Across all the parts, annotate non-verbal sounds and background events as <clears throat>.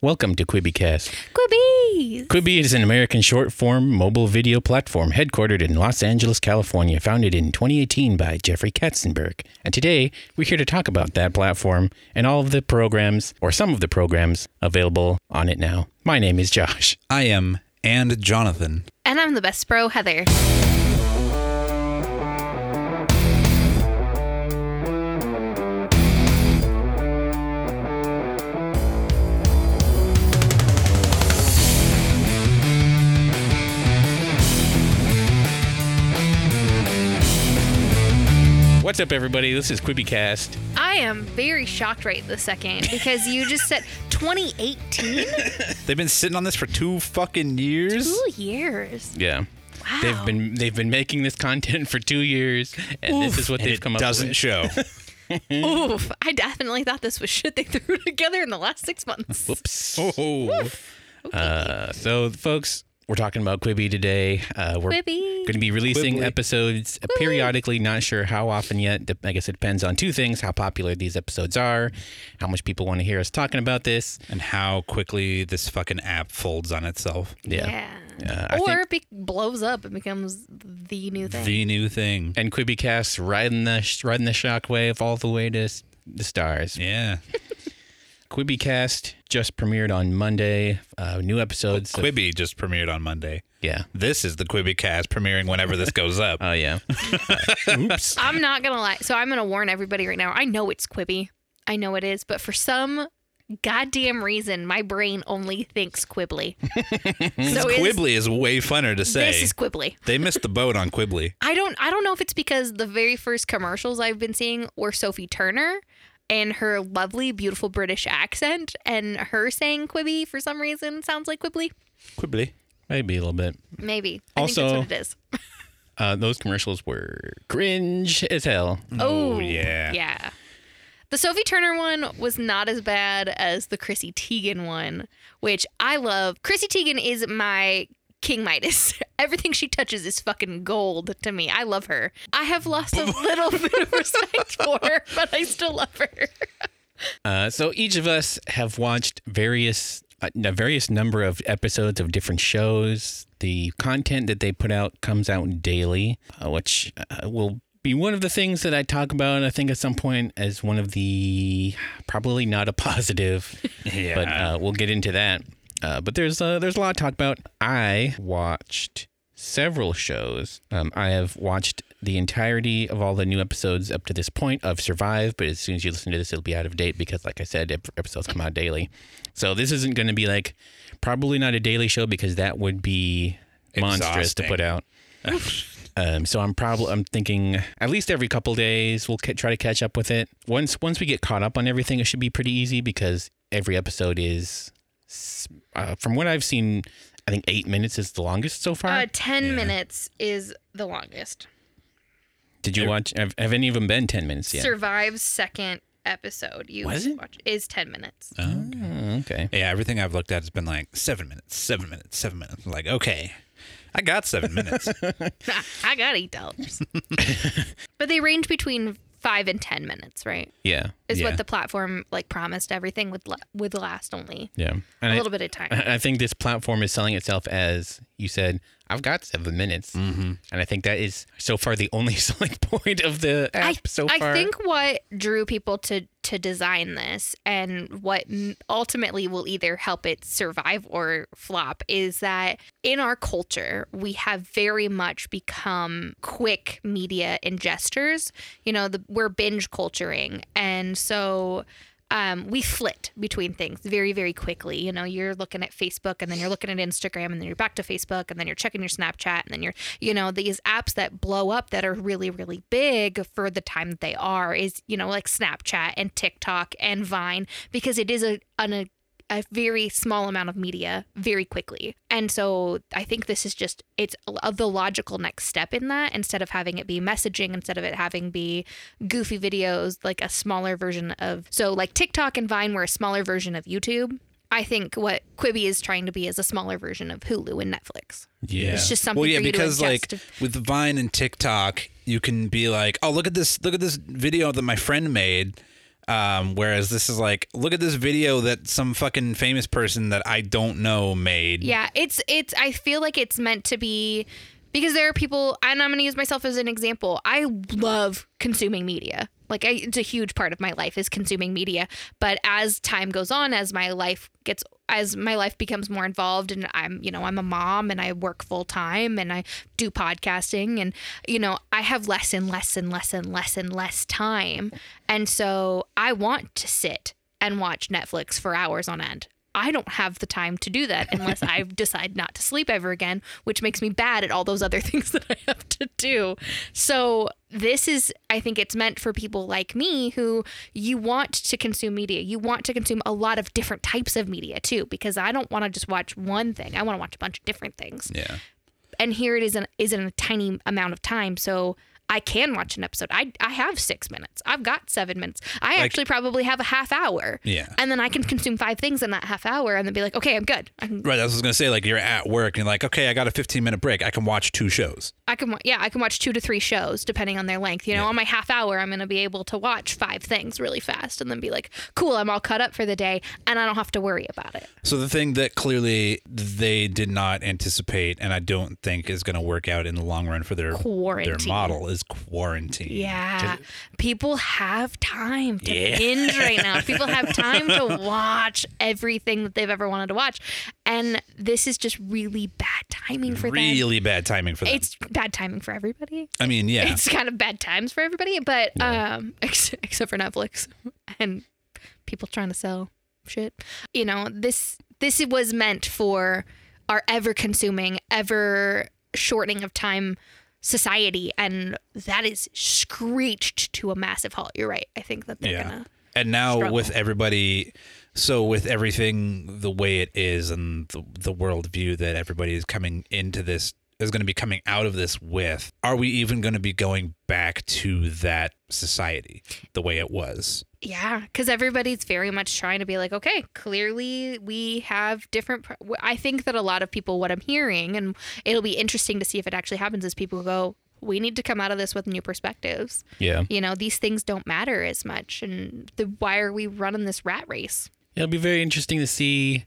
Welcome to QuibiCast. Quibies! Quibi is an American short form mobile video platform headquartered in Los Angeles, California, founded in 2018 by Jeffrey Katzenberg. And today, we're here to talk about that platform and all of the programs, or some of the programs, available on it now. My name is Josh. I am and Jonathan. And I'm the best bro, Heather. What's up, everybody? This is QuibiCast. I am very shocked right this second because you just said 2018? <laughs> They've been sitting on this for two fucking years. Two years. Yeah. Wow. They've been they've been making this content for two years, and this is what and they've come up with. It doesn't show. <laughs> Oof. I definitely thought this was shit they threw <laughs> together in the last six months. Whoops. oh. Uh, so, folks, we're talking about Quibi today. Uh, we're Quibi. going to be releasing Quibbly. episodes periodically. Not sure how often yet. I guess it depends on two things: how popular these episodes are, how much people want to hear us talking about this. And how quickly this fucking app folds on itself. Yeah. yeah. Uh, I or think- it be- blows up and becomes the new thing. The new thing. And QuibiCast riding the riding the shockwave all the way to the stars. Yeah. <laughs> QuibiCast just premiered on Monday. Uh, new episodes. of- Quibi just premiered on Monday. yeah. This is the Quibi cast premiering whenever this goes up. <laughs> Oh yeah. Oops. <laughs> I'm not going to lie. So I'm going to warn everybody right now. I know it's Quibi. I know it is. But for some goddamn reason, my brain only thinks Quibbly. <laughs> so Quibbly is way funner to say. This is Quibbly. they missed the boat on Quibbly. I don't I don't know if it's because the very first commercials I've been seeing were Sophie Turner and her lovely, beautiful British accent and her saying Quibby for some reason sounds like Quibbly. Quibbly. Maybe a little bit. Maybe. I Also- think that's what it is. <laughs> Uh, those commercials were cringe as hell. Oh yeah. Yeah. The Sophie Turner one was not as bad as the Chrissy Teigen one, which I love. Chrissy Teigen is my King Midas. <laughs> Everything she touches is fucking gold to me. I love her. I have lost a <laughs> little bit of respect for her, but I still love her. Uh, so each of us have watched various uh, a various number of episodes of different shows. The content that they put out comes out daily, uh, which uh, will be one of the things that I talk about. I think at some point as one of the probably not a positive, <laughs> Yeah. but uh, we'll get into that. Uh, but there's uh, there's a lot to talk about. I watched several shows. Um, I have watched the entirety of all the new episodes up to this point of Survive, but as soon as you listen to this, it'll be out of date because, like I said, episodes come out daily. So this isn't going to be like probably not a daily show because that would be monstrous to put out. <laughs> Um, so I'm probably I'm thinking at least every couple days we'll ca- try to catch up with it. Once once we get caught up on everything, it should be pretty easy because every episode is, uh, from what I've seen, I think eight minutes is the longest so far. Uh, 10 minutes is the longest. Did you watch? Have, have any of them been ten minutes yet? Survive's second episode you Was it? watch is 10 minutes. Oh, okay. Yeah, everything I've looked at has been like seven minutes, seven minutes, seven minutes. I'm like, okay, I got seven minutes. <laughs> I got $8. <laughs> but they range between 5 and 10 minutes, right? Yeah, Is Yeah. what the platform like promised everything would la- would last only yeah. a And I, little bit of time. I think this platform is selling itself as you said. I've got seven minutes, mm-hmm. and I think that is so far the only <laughs> selling point of the app I, so I think what drew people to to design this and what ultimately will either help it survive or flop is that in our culture we have very much become quick media ingesters you know the, we're binge culturing and so um, we flit between things very, very quickly. You know, you're looking at Facebook and then you're looking at Instagram and then you're back to Facebook and then you're checking your Snapchat and then you're, you know, these apps that blow up that are really, really big for the time that they are is, you know, like Snapchat and TikTok and Vine because it is a, an, a, a very small amount of media very quickly. And so I think this is just it's the logical next step in that instead of having it be messaging instead of it having be goofy videos like a smaller version of so like TikTok and Vine were a smaller version of YouTube. I think what Quibi is trying to be is a smaller version of Hulu and Netflix. Yeah. It's just something well, yeah, because like with Vine and TikTok, you can be like, "Oh, look at this! Look at this video that my friend made." Um, whereas this is like, look at this video that some fucking famous person that I don't know made. Yeah, it's it's I feel like it's meant to be because there are people and I'm going to use myself as an example. I love consuming media. Like I, it's a huge part of my life is consuming media, but as time goes on as my life gets as my life becomes more involved and I'm, you know, I'm a mom and I work full time and I do podcasting and you know, I have less and less and less and less and less time. And so I want to sit and watch Netflix for hours on end. I don't have the time to do that unless I <laughs> decide not to sleep ever again, which makes me bad at all those other <laughs> things that I have to do. So, this is, I think it's meant for people like me who you want to consume media. You want to consume a lot of different types of media too, because I don't want to just watch one thing. I want to watch a bunch of different things. Yeah. And here it is in, is in a tiny amount of time. So, I can watch an episode. I, I have six minutes. I've got seven minutes. I actually probably have a half hour. Yeah. And then I can consume five things in that half hour and then be like, okay, I'm good. I can, Right. That's what I was gonna say. Like you're at work and you're like, okay, I got a 15 minute break. I can watch two shows. I can, yeah, I can watch two to three shows depending on their length. You know, on my half hour, I'm going to be able to watch five things really fast and then be like, cool, I'm all cut up for the day and I don't have to worry about it. So the thing that clearly they did not anticipate, and I don't think is going to work out in the long run for their their model, is quarantine. Yeah. People have time to Yeah. binge right now. People have <laughs> time to watch everything that they've ever wanted to watch. And this is just really bad timing for them. Really bad timing for them. It's bad timing for everybody. I mean, yeah. It's kind of bad times for everybody, but um <laughs> ex- except for Netflix and people trying to sell shit. You know, this this was meant for our ever consuming, ever shortening of time society and that is screeched to a massive halt. You're right. I think that they're yeah. gonna And now struggle. with everybody, so with everything the way it is and the, the worldview that everybody is coming into this is going to be coming out of this with, are we even going to be going back to that society the way it was? Yeah, because everybody's very much trying to be like, okay, clearly we have different. pr- I think that a lot of people, what I'm hearing, and it'll be interesting to see if it actually happens, is people go, we need to come out of this with new perspectives. Yeah. You know, these things don't matter as much, and the, why are we running this rat race? It'll be very interesting to see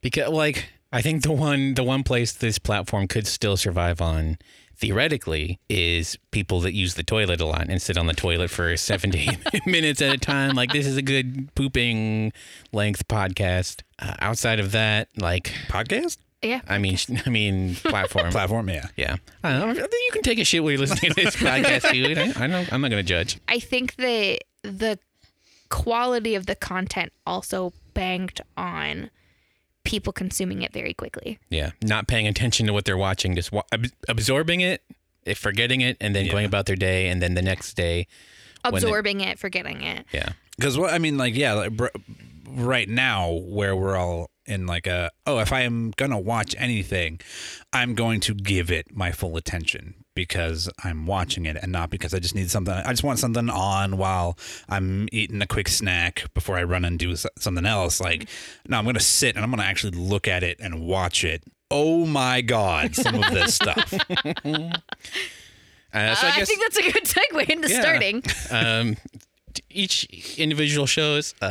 because like I think the one the one place this platform could still survive on theoretically is people that use the toilet a lot and sit on the toilet for 7 to 8 <laughs> minutes at a time. Like this is a good pooping length podcast. Uh, outside of that like Podcast? Yeah, I mean I mean <laughs> platform. Platform, yeah. yeah. I don't know. You can take a shit while you're listening to this <laughs> podcast dude I, I don't I'm not going to judge. I think the the quality of the content also banked on people consuming it very quickly. Yeah, not paying attention to what they're watching, just wa- ab- absorbing it, eh, forgetting it, and then Yeah. going about their day, and then the next day, When they- Absorbing it, forgetting it. yeah, Because what I mean, like, yeah, like, br- right now where we're all in like a oh, if I am gonna watch anything, I'm going to give it my full attention because I'm watching it and not because I just need something. I just want something on while I'm eating a quick snack before I run and do something else. Like, no, I'm gonna sit and I'm gonna actually look at it and watch it. Oh my god, some of this stuff. uh, so I I guess think that's a good segue into Yeah. starting. um, each individual shows. Uh,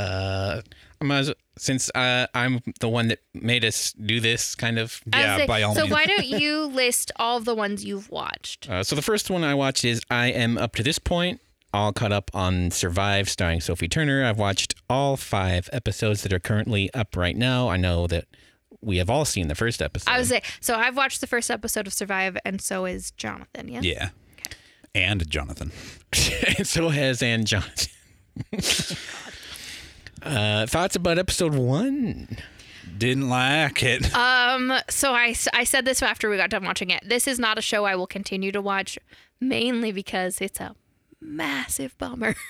I might as- since uh, I'm the one that made us do this kind of. I was Yeah, saying- by all so means. why don't <laughs> you list all of the ones you've watched? Uh, so the first one I watched is I am up to this point all caught up on Survive, starring Sophie Turner. I've watched all five episodes that are currently up right now. I know that we have all seen the first episode. I was say, so I've watched the first episode of Survive, and so is Jonathan. Yes. yeah, and Jonathan. <laughs> and so has Ann Johnson. <laughs> uh, thoughts about episode one? Didn't like it. <laughs> Um. So I, I said this after we got done watching it. This is not a show I will continue to watch, mainly because it's a massive bummer. <laughs>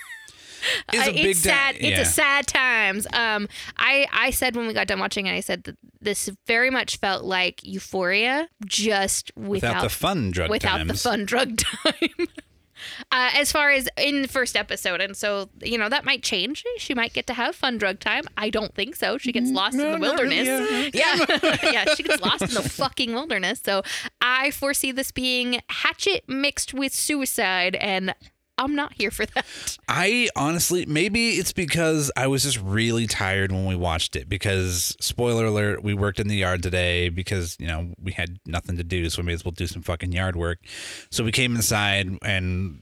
It's Uh, a big it's sad. da- It's a sad times. Um, I I said when we got done watching it, I said that this very much felt like Euphoria, just without, without the fun drug without times. the fun drug <laughs> time. Uh, as far as in the first episode, and so you know that might change. She might get to have fun drug time. I don't think so. She gets lost in the not really, wilderness. yeah, <laughs> <laughs> yeah, she gets lost in the fucking wilderness. So I foresee this being Hatchet mixed with suicide, and I'm not here for that. I honestly, maybe it's because I was just really tired when we watched it. Because, spoiler alert, we worked in the yard today because, you know, we had nothing to do. So we may as well do some fucking yard work. So we came inside and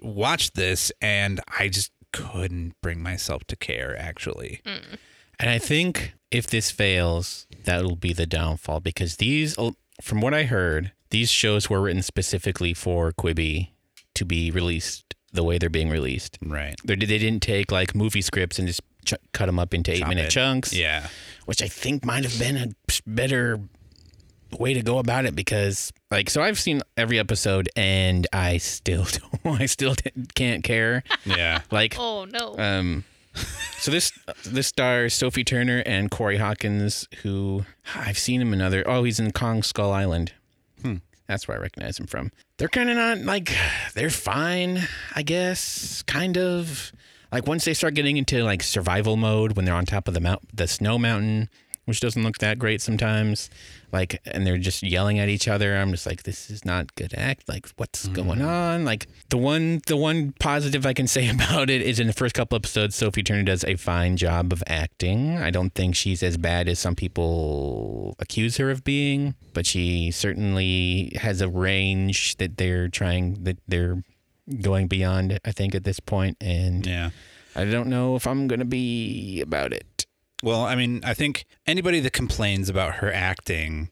watched this, and I just couldn't bring myself to care, actually. Mm. And I think if this fails, that'll be the downfall because these, from what I heard, these shows were written specifically for Quibi to be released the way they're being released. Right. They're, they didn't take like movie scripts and just ch- cut them up into eight Chop minute it. chunks. Yeah. which I think might have been a better way to go about it because like so I've seen every episode and I still <laughs> don't, I still can't care. Yeah. <laughs> Like Oh no. um so this this stars Sophie Turner and Corey Hawkins who I've seen him in other oh he's in Kong Skull Island. Hmm. That's where I recognize him from. They're kind of not like they're fine, I guess, kind of. Like once they start getting into like survival mode when they're on top of the mount the snow mountain, which doesn't look that great sometimes. Like and they're just yelling at each other. I'm just like this is not good act. Like what's mm-hmm. going on? Like the one the one positive I can <laughs> say about it is in the first couple episodes Sophie Turner does a fine job of acting. I don't think she's as bad as some people accuse her of being, but she certainly has a range that they're trying that they're going beyond I think at this point and Yeah. I don't know if I'm going to be about it. Well, I mean, I think anybody that complains about her acting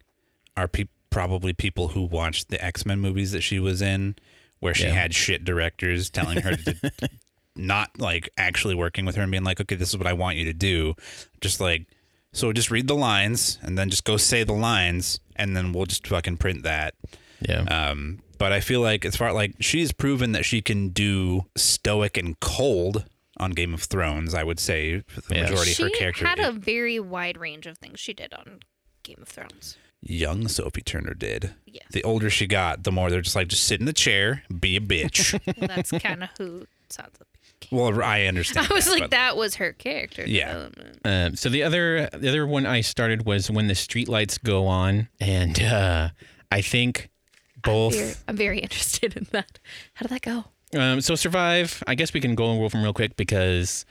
are pe- probably people who watched the X Men movies that she was in, where she Yeah. had shit directors telling her to <laughs> not like actually working with her and being like, okay, this is what I want you to do. Just like, so just read the lines and then just go say the lines and then we'll just fucking print that. Yeah. Um, but I feel like as far like she's proven that she can do stoic and cold on Game of Thrones. I would say the Yeah. majority she of her character. had a very wide range of things she did on Game of Thrones. young Sophie Turner did. Yeah. The older she got, the more they're just like, just sit in the chair, be a bitch. <laughs> Well, that's kind of who Sansa became. well, I understand. <laughs> I was that, like, but- that was her character Yeah. development. Um, so the other the other one I started was when the streetlights go on, and uh, I think both. Very- I'm very <laughs> interested in that. How did that go? Um, so survive. I guess we can go over them real quick because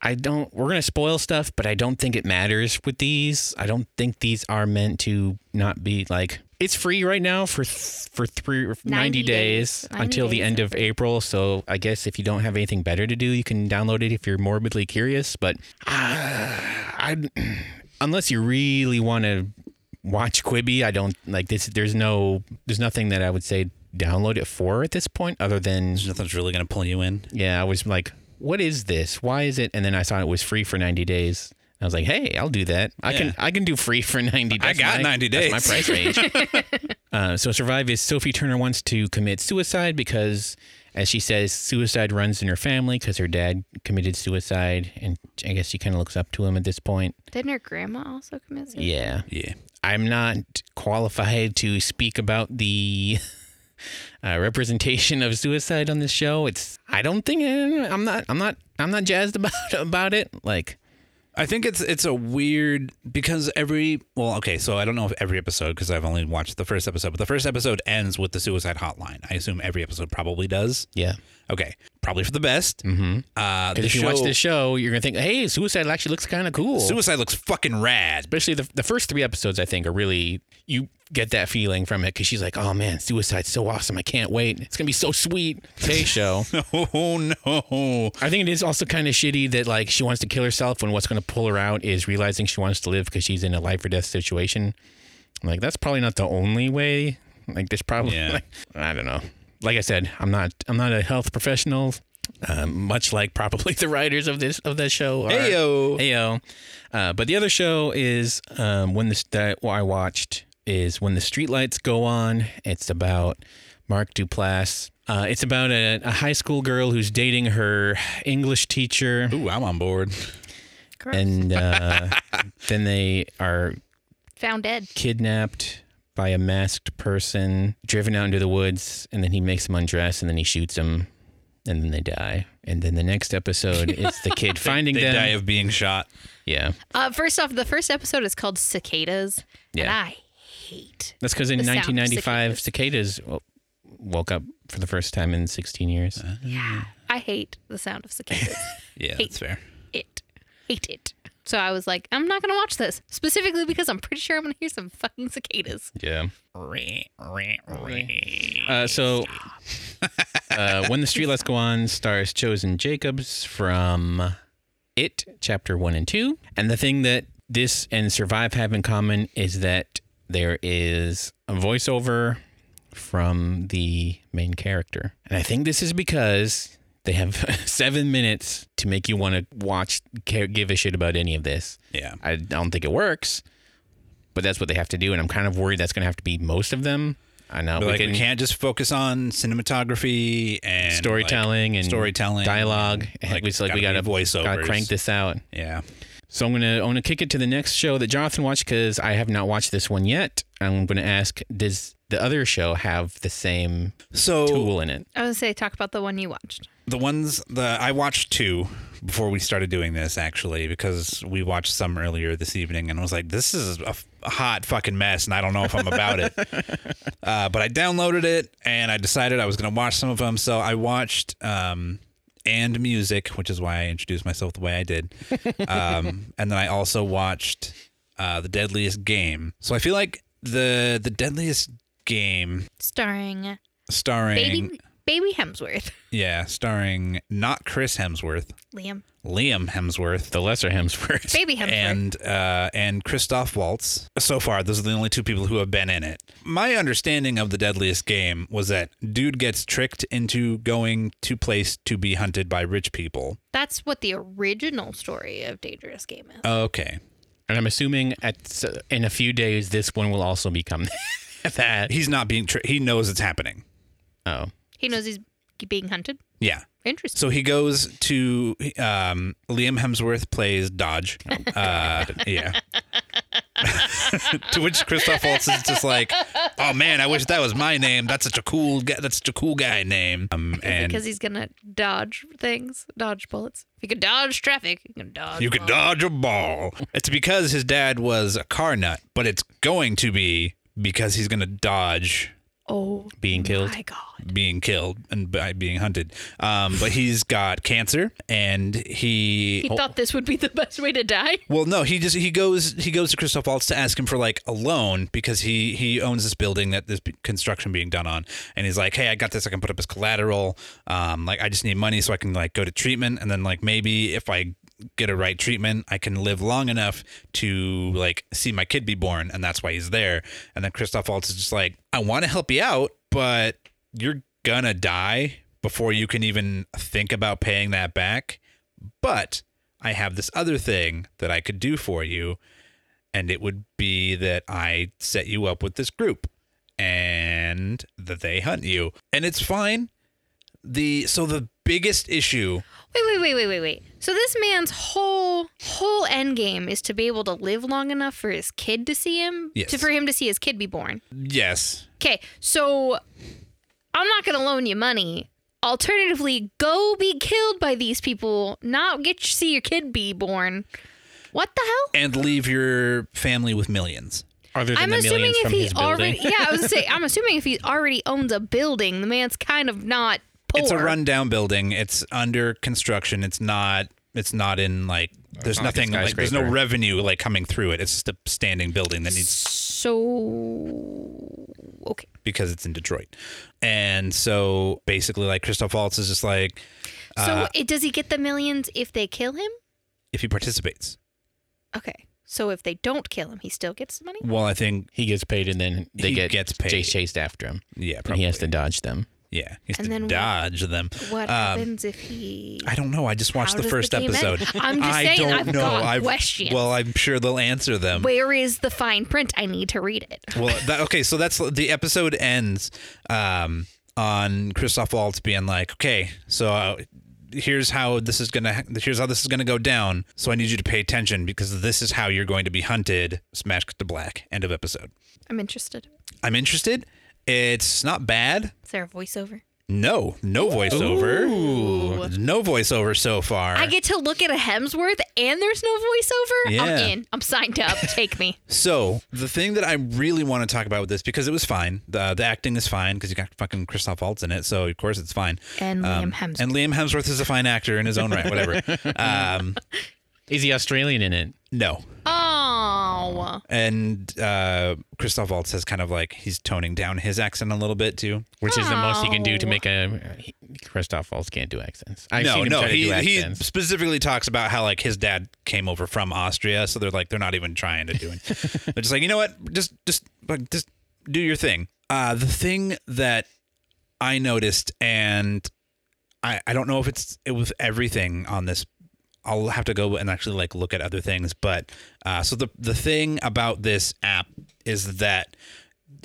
I don't. We're gonna spoil stuff, but I don't think it matters with these. I don't think these are meant to not be like. It's free right now for th- for three 90, 90 days, days. 90 until the end of April. So I guess if you don't have anything better to do, you can download it if you're morbidly curious. But uh, I, <clears throat> unless you really want to watch Quibi, I don't like this. There's no, there's nothing that I would say download it for at this point, other than nothing's really gonna pull you in. yeah, I was like, what is this? Why is it? And then I saw it was free for 90 days. I was like, hey, I'll do that. I can I can do free for 90 days. I got 90 That's my price range. <laughs> uh, so Survive is Sophie Turner wants to commit suicide because, as she says, suicide runs in her family because her dad committed suicide. And I guess she kind of looks up to him at this point. Didn't her grandma also commit suicide? Yeah. Yeah. I'm not qualified to speak about the <laughs> uh, representation of suicide on this show. It's I don't think I'm not I'm not I'm not jazzed <laughs> about about it. Like I think it's it's a weird because every well okay so I don't know if every episode because I've only watched the first episode but the first episode ends with the suicide hotline I assume every episode probably does yeah. okay probably for the best Mm-hmm. uh the If you show, watch this show, you're gonna think, hey, suicide actually looks kind of cool. suicide looks fucking rad Especially the the first three episodes, I think, are really you get that feeling from it because she's like, oh man, suicide's so awesome. I can't wait. It's gonna be so sweet. Hey, show. <laughs> oh no I think it is also kind of shitty that like she wants to kill herself when what's going to pull her out is realizing she wants to live because she's in a life or death situation. Like that's probably not the only way. Like there's probably Yeah. like, I don't know. Like I said, I'm not I'm not a health professional. Um, much like probably <laughs> the writers of this of that show. Are. Heyo. Heyo. Uh, but the other show is um, when this that I watched is when the streetlights go on. It's about Mark Duplass. Uh, it's about a, a high school girl who's dating her English teacher, Ooh, I'm on board. Gross. and uh, <laughs> then they are Found dead. kidnapped by a masked person, driven out into the woods, and then he makes them undress, and then he shoots them, and then they die. And then the next episode <laughs> is the kid finding they them. die of being shot yeah, Uh, first off, the first episode is called Cicadas. And Yeah. I hate. that's because in The sound of 1995, cicadas. well, woke up for the first time in 16 years. Yeah. I hate the sound of cicadas. <laughs> Yeah, Hey. that's fair. it. Hate it. So I was like, I'm not going to watch this specifically because I'm pretty sure I'm going to hear some fucking cicadas. Yeah. Uh, so, <laughs> uh, when the street lights go on, stars Chosen Jacobs from It, Chapter One and Two, and the thing that this and Survive have in common is that there is a voiceover from the main character, and I think this is because they have <laughs> seven minutes to make you want to watch, care, give a shit about any of this. Yeah. I don't think it works, but that's what they have to do, and I'm kind of worried that's going to have to be most of them. I know we like can we can't just focus on cinematography and storytelling like, and storytelling, dialogue. <laughs> Like, it's like we gotta gotta voiceovers. gotta crank this out. Yeah. So I'm gonna I'm gonna kick it to the next show that Jonathan watched because I have not watched this one yet. I'm gonna ask, does the other show have the same So tool in it? I was going to say, talk about the one you watched. the ones the I watched two before we started doing this actually because we watched some earlier this evening and I was like this is a, f- a hot fucking mess and I don't know if I'm about it. <laughs> Uh, but I downloaded it and I decided I was going to watch some of them so I watched um and music which is why I introduced myself the way I did. <laughs> Um and then I also watched uh The Deadliest Game. So I feel like the the Deadliest Game Starring starring Baby Baby Hemsworth. yeah, starring not Chris Hemsworth, Liam. Liam Hemsworth, The lesser Hemsworth. Baby Hemsworth. and uh, and Christoph Waltz. So far, those are the only two people who have been in it. My understanding of the Deadliest Game was that dude gets tricked into going to place to be hunted by rich people. That's what the original story of Dangerous Game is. Okay, And I'm assuming at in a few days this one will also become <laughs> that. he's not being tricked. He knows it's happening. Oh, He knows he's being hunted. Yeah. Interesting. So he goes to um, Liam Hemsworth plays Dodge. <laughs> Uh, yeah. <laughs> to which Christoph Waltz is just like, "Oh man, I wish that was my name. That's such a cool guy. That's such a cool guy name." Um, and because he's gonna dodge things, dodge bullets. If you can dodge traffic, you can dodge. you can dodge a ball. It's because his dad was a car nut, but it's going to be because he's to dodge Oh, being killed. my god! being killed and by being hunted. Um, but he's got cancer, and he He thought this would be the best way to die. Well, no, he just he goes he goes to Christoph Waltz to ask him for like a loan because he he owns this building that this construction being done on, and he's like, hey, I got this, I can put up as collateral. Um, like I just need money so I can like go to treatment, and then like maybe if I get a right treatment, I can live long enough to like see my kid be born, and that's why he's there. And then Christoph Waltz is just like, I want to help you out, but you're gonna die before you can even think about paying that back. But I have this other thing that I could do for you, and it would be that I set you up with this group and that they hunt you. And it's fine. The so the biggest issue Wait, wait, wait, wait, wait, wait. So this man's whole whole end game is to be able to live long enough for his kid to see him, Yes. to for him to see his kid be born. yes. Okay, so I'm not gonna loan you money. Alternatively, go be killed by these people, not get to see your kid be born. What the hell? And leave your family with millions. Other than I'm the assuming millions if from he his building. already yeah, I was gonna say <laughs> I'm assuming if he already owns a building, the man's kind of not poor. It's a rundown building. It's under construction. It's not it's not in like there's not like nothing like there's no revenue like coming through it. It's just a standing building that needs So okay. because it's in Detroit. And so basically like Christoph Waltz is just like So Uh, it, does he get the millions if they kill him? if he participates. Okay. So if they don't kill him, he still gets the money? Well, I think he gets paid, and then they He get gets paid. chase chased after him. yeah, And he has to dodge them. Yeah, he has And to then what- dodge them. What Um, happens if he I don't know. I just watched the first the episode. <laughs> I'm just I saying, don't I've know. got I've- questions. Well, I'm sure they'll answer them. Where is the fine print? I need to read it. Well, that, okay, so that's the episode ends um, on Christoph Waltz being like, okay, so uh, here's how this is gonna here's how this is gonna go down. So I need you to pay attention because this is how you're going to be hunted. Smash cut to black. End of episode. I'm interested. I'm interested. It's not bad. Is there a voiceover? No, no voiceover. Ooh. No voiceover so far. I get to look at a Hemsworth and there's no voiceover. I'm in. I'm signed up. Take me. <laughs> So the thing that I really want to talk about with this because it was fine. The the acting is fine because you got fucking Christoph Waltz in it, so of course it's fine. And Um, Liam Hemsworth. And Liam Hemsworth is a fine actor in his own right. Whatever. <laughs> um, <laughs> Is he Australian in it? No. oh. And uh, Christoph Waltz has kind of like he's toning down his accent a little bit too. Which is the most he can do to make a. He, Christoph Waltz can't do accents. I've no, seen him no, try to he do he accents. specifically talks about how like his dad came over from Austria, so they're like they're not even trying to do it. <laughs> they're just like you know what, just just like just do your thing. Uh, the thing that I noticed, and I I don't know if it's it was everything on this. I'll have to go and actually like look at other things, but uh, so the the thing about this app is that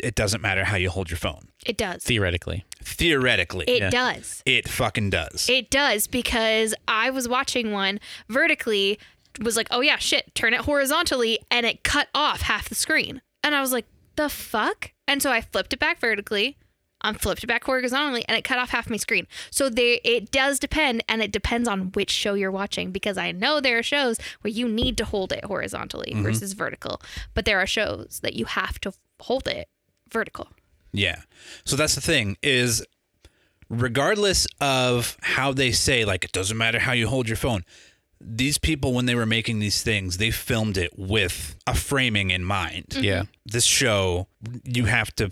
it doesn't matter how you hold your phone. It does. Theoretically. Theoretically, It Yeah. does. it fucking does. It does because I was watching one vertically, was like, oh yeah, shit, turn it horizontally, and it cut off half the screen. And I was like, the fuck? And so I flipped it back vertically, I flipped it back horizontally, and it cut off half my screen. So there, it does depend, and it depends on which show you're watching because I know there are shows where you need to hold it horizontally mm-hmm. versus vertical, but there are shows that you have to hold it vertical. Yeah. So that's the thing is regardless of how they say like it doesn't matter how you hold your phone. These people when they were making these things, they filmed it with a framing in mind. Mm-hmm. Yeah. This show you have to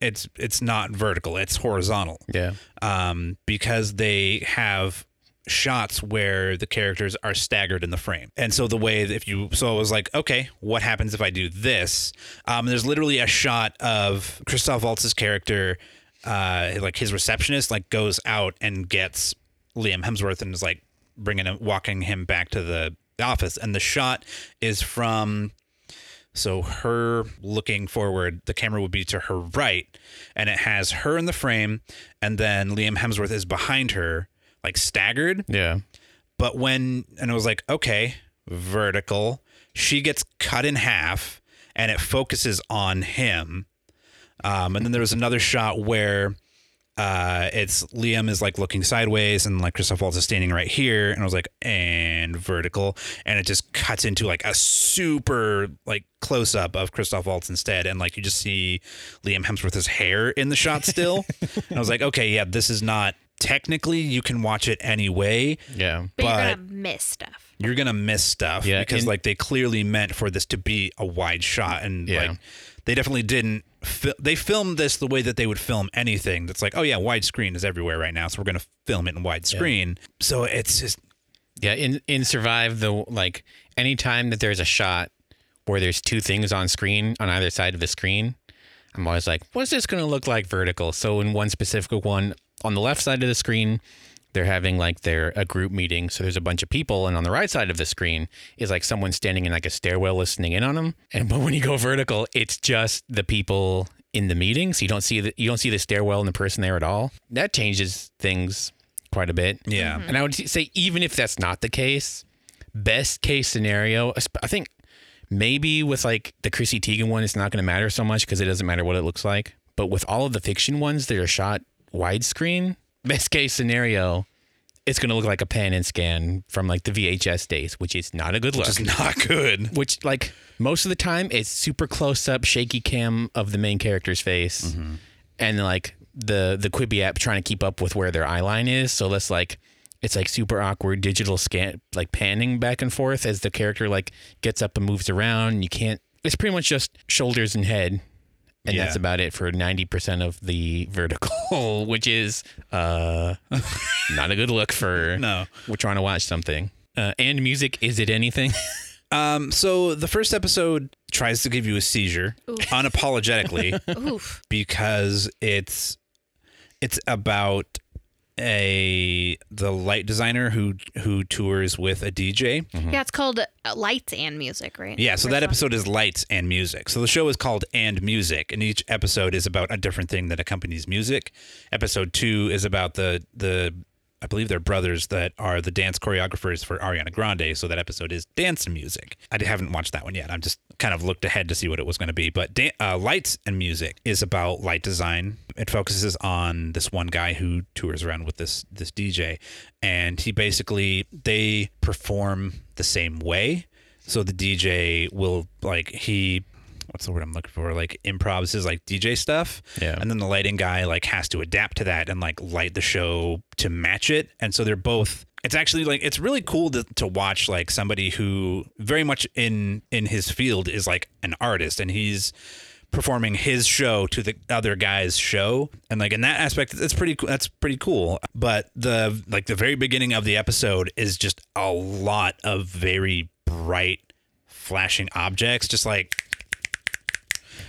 it's it's not vertical, it's horizontal. Yeah. Um because they have shots where the characters are staggered in the frame. And so the way that if you so it was like, okay, what happens if I do this? Um there's literally a shot of Christoph Waltz's character uh like his receptionist like goes out and gets Liam Hemsworth and is like bringing him walking him back to the office and the shot is from so her looking forward, the camera would be to her right, and it has her in the frame, and then Liam Hemsworth is behind her, like staggered. Yeah. But when and it was like, okay, vertical, she gets cut in half, and it focuses on him. Um, and then there was another shot where uh, it's Liam is like looking sideways and like Christoph Waltz is standing right here. And I was like, and vertical. And it just cuts into like a super like close up of Christoph Waltz instead. And like you just see Liam Hemsworth's hair in the shot still. <laughs> and I was like, okay, yeah, this is not technically you can watch it anyway. Yeah. But, you're gonna miss stuff. You're gonna miss stuff Yeah, because and- like they clearly meant for this to be a wide shot, and Yeah. like they definitely didn't. Fi- they filmed this the way that they would film anything. That's like, oh yeah, widescreen is everywhere right now, so we're gonna film it in widescreen. So it's just Yeah, in in Survive, the like anytime that there's a shot where there's two things on screen on either side of the screen, I'm always like, what's this going to look like vertical? So in one specific one on the left side of the screen, they're having like their a group meeting, so there's a bunch of people, and on the right side of the screen is like someone standing in like a stairwell listening in on them. And but when you go vertical, it's just the people in the meeting, so you don't see the you don't see the stairwell and the person there at all. That changes things quite a bit. yeah, mm-hmm. And I would say, even if that's not the case, best case scenario, I think maybe with like the Chrissy Teigen one, it's not going to matter so much because it doesn't matter what it looks like. But with all of the fiction ones that are shot widescreen, best case scenario, it's going to look like a pan and scan from like the VHS days, which is not a good look. just not good. <laughs> which like most of the time it's super close up shaky cam of the main character's face mm-hmm. and like the the quibi app trying to keep up with where their eye line is so that's like it's like super awkward digital scan like panning back and forth as the character like gets up and moves around you can't it's pretty much just shoulders and head and Yeah. that's about it for 90% of the <laughs> vertical which is uh <laughs> not a good look for No. we're trying to watch something uh, and music is it anything <laughs> Um, so the first episode tries to give you a seizure unapologetically because it's it's about a the light designer who who tours with a DJ. Yeah, it's called uh, Lights and Music, right? Yeah, so that episode is lights and music. So the show is called And Music, and each episode is about a different thing that accompanies music. Episode two is about the the I believe they're brothers that are the dance choreographers for Ariana Grande. So that episode is dance and music. I haven't watched that one yet. I'm just kind of looked ahead to see what it was going to be. But da- uh, lights and music is about light design. It focuses on this one guy who tours around with this this DJ, and he basically they perform the same way. So the DJ will like he what's the word I'm looking for? Like improvs his like DJ stuff. Yeah. And then the lighting guy like has to adapt to that and like light the show to match it. And so they're both it's actually like it's really cool to, to watch like somebody who very much in in his field is like an artist and he's performing his show to the other guy's show and like in that aspect it's pretty cool that's pretty cool but the like the very beginning of the episode is just a lot of very bright flashing objects just like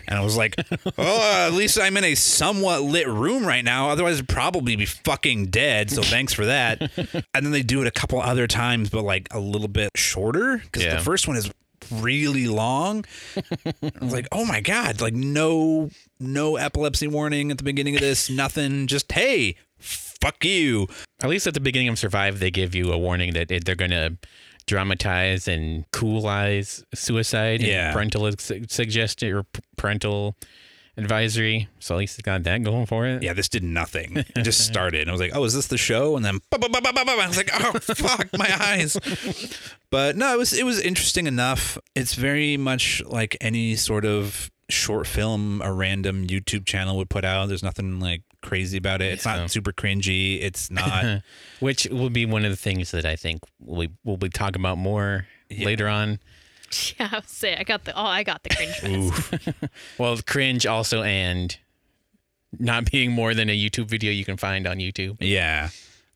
and I was like, oh, uh, at least I'm in a somewhat lit room right now. Otherwise, I'd probably be fucking dead. So thanks for that. <laughs> and then they do it a couple other times, but like a little bit shorter because Yeah. the first one is really long. I was like, oh my God, like no, no epilepsy warning at the beginning of this, nothing. Just, hey, fuck you. At least at the beginning of Survive, they give you a warning that it, they're going to dramatize and coolize suicide. and Yeah. parental su- suggestion or parental advisory. So at least it's got that going for it. Yeah, this did nothing. It just <laughs> started. And I was like, oh, is this the show? And then ba, ba, ba, ba, ba, ba. I was like, oh <laughs> fuck, my eyes. But no, it was it was interesting enough. It's very much like any sort of short film a random YouTube channel would put out. There's nothing like crazy about it. It's Yeah. not super cringy. It's <laughs> not Which will be one of the things that I think we will be talking about more later on. <laughs> Yeah, I'll say I got the oh I got the cringe. <laughs> Well, cringe also and not being more than a YouTube video you can find on YouTube. Yeah.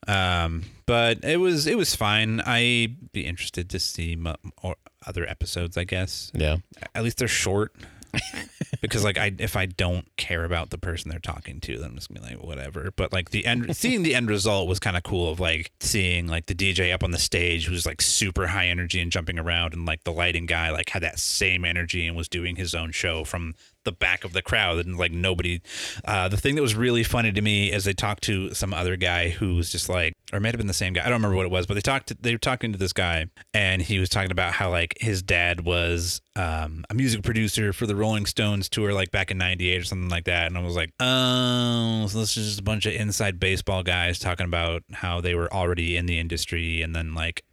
Um, but it was it was fine. I'd be interested to see mo- or other episodes. I guess Yeah. at least they're short. <laughs> because like I if I don't care about the person they're talking to, then I'm just gonna be like whatever. But like the end, <laughs> seeing the end result was kind of cool. Of like seeing like the DJ up on the stage who's like super high energy and jumping around, and like the lighting guy like had that same energy and was doing his own show from the back of the crowd and like nobody uh the thing that was really funny to me is they talked to some other guy who was just like or it might have been the same guy i don't remember what it was but they talked to, they were talking to this guy and he was talking about how like his dad was um a music producer for the rolling stones tour like back in 98 or something like that and i was like oh so this is just a bunch of inside baseball guys talking about how they were already in the industry and then like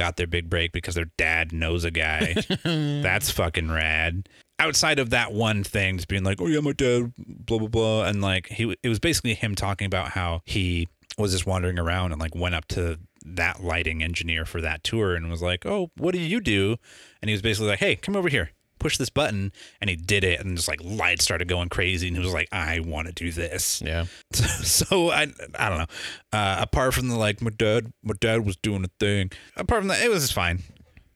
got their big break because their dad knows a guy. <laughs> That's fucking rad. Outside of that one thing, just being like, "Oh yeah, my dad," blah blah blah, and like he, it was basically him talking about how he was just wandering around and like went up to that lighting engineer for that tour and was like, "Oh, what do you do?" And he was basically like, "Hey, come over here." Push this button, and he did it, and just like lights started going crazy, and he was like, "I want to do this." Yeah. <laughs> so I I don't know. Uh, apart from the like my dad my dad was doing a thing. Apart from that, it was fine.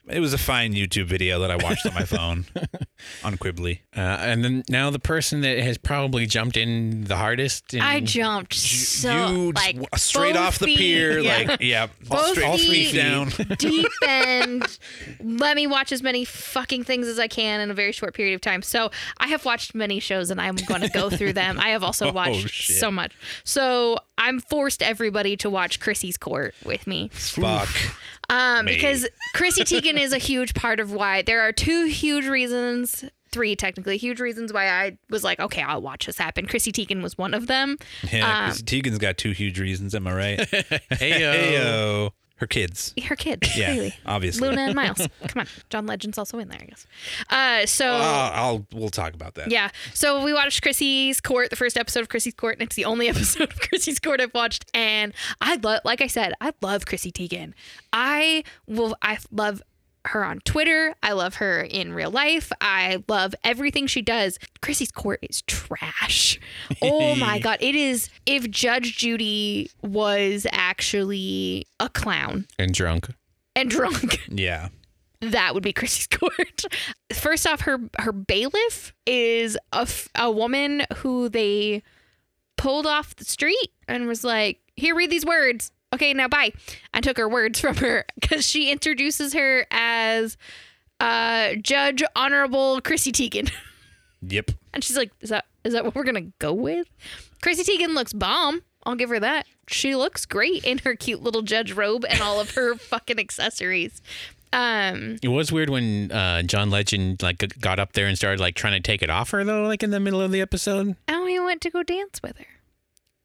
It was a fine YouTube video that I watched on my phone, <laughs> unquibly. Uh, and then now the person that has probably jumped in the hardest. In, I jumped so like straight off the feet- pier, yeah. like <laughs> yeah, Both straight all three feet feet down. <laughs> deep end. Let me watch as many fucking things as I can in a very short period of time. So I have watched many shows and I'm going to go through them. I have also <laughs> watched Oh, so much. So I'm forced everybody to watch Chrissy's Court with me. Fuck. Um, Me. because Chrissy Teigen is a huge part of why there are two huge reasons, three technically huge reasons why I was like, okay, I'll watch this happen. Chrissy Teigen was one of them. Yeah, 'cause Teigen's got two huge reasons. Am I right? <laughs> <laughs> Hey, Heyo. Her kids. Her kids, Yeah, really. obviously. Luna and Miles. <laughs> Come on, John Legend's also in there, I guess. Uh, so I'll, I'll we'll talk about that. yeah, so we watched Chrissy's Court, the first episode of Chrissy's Court, and it's the only <laughs> episode of Chrissy's Court I've watched. And I love, like I said, I love Chrissy Teigen. I will, I love her on Twitter. I love her in real life. I love everything she does. Chrissy's Court is trash. Oh my <laughs> god, it is. If Judge Judy was actually a clown and drunk. and drunk. <laughs> Yeah. that would be Chrissy's court. First off, her her bailiff is a, f- a woman who they pulled off the street and was like, "Here, read these words." Okay, now bye. I took her words <laughs> from her because she introduces her as uh, Judge Honorable Chrissy Teigen, <laughs> Yep. and she's like, "Is that is that what we're gonna go with?" Chrissy Teigen looks bomb. I'll give her that. She looks great in her cute little judge robe and all of her <laughs> fucking accessories. Um, It was weird when uh, John Legend like got up there and started like trying to take it off her though, like in the middle of the episode. and he went to go dance with her.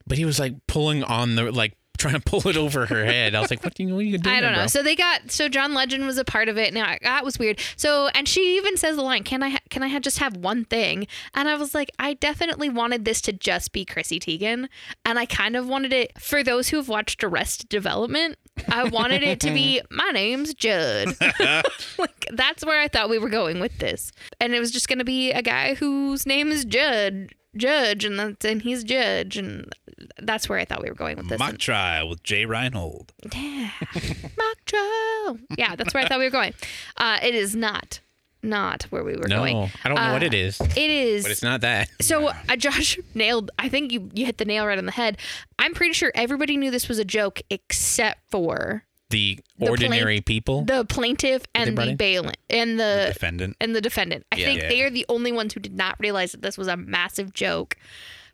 But he was like pulling on the like trying to pull it over her head. I was like, "What, do you, what are you doing?" I don't know. bro? So they got so John Legend was a part of it. Now that was weird. So and she even says the line, "Can I ha- can I ha- just have one thing?" And I was like, I definitely wanted this to just be Chrissy Teigen, and I kind of wanted it for those who have watched Arrested Development. I wanted it to be <laughs> my name's Judd. <laughs> like that's where I thought we were going with this, and it was just going to be a guy whose name is Judd. Judge and that's and he's judge and that's where I thought we were going with this. Mock trial with Jay Reinhold. yeah. <laughs> Mock trial. Yeah, that's where I thought we were going. Uh, it is not, not where we were no, going. I don't know what Uh, it is, It is. but it's not that. so uh, Josh nailed. I think you you hit the nail right on the head. I'm pretty sure everybody knew this was a joke except for The, The ordinary people. the plaintiff and the in? bailiff and the Defendant. and the defendant. I Yeah. think Yeah. they are the only ones who did not realize that this was a massive joke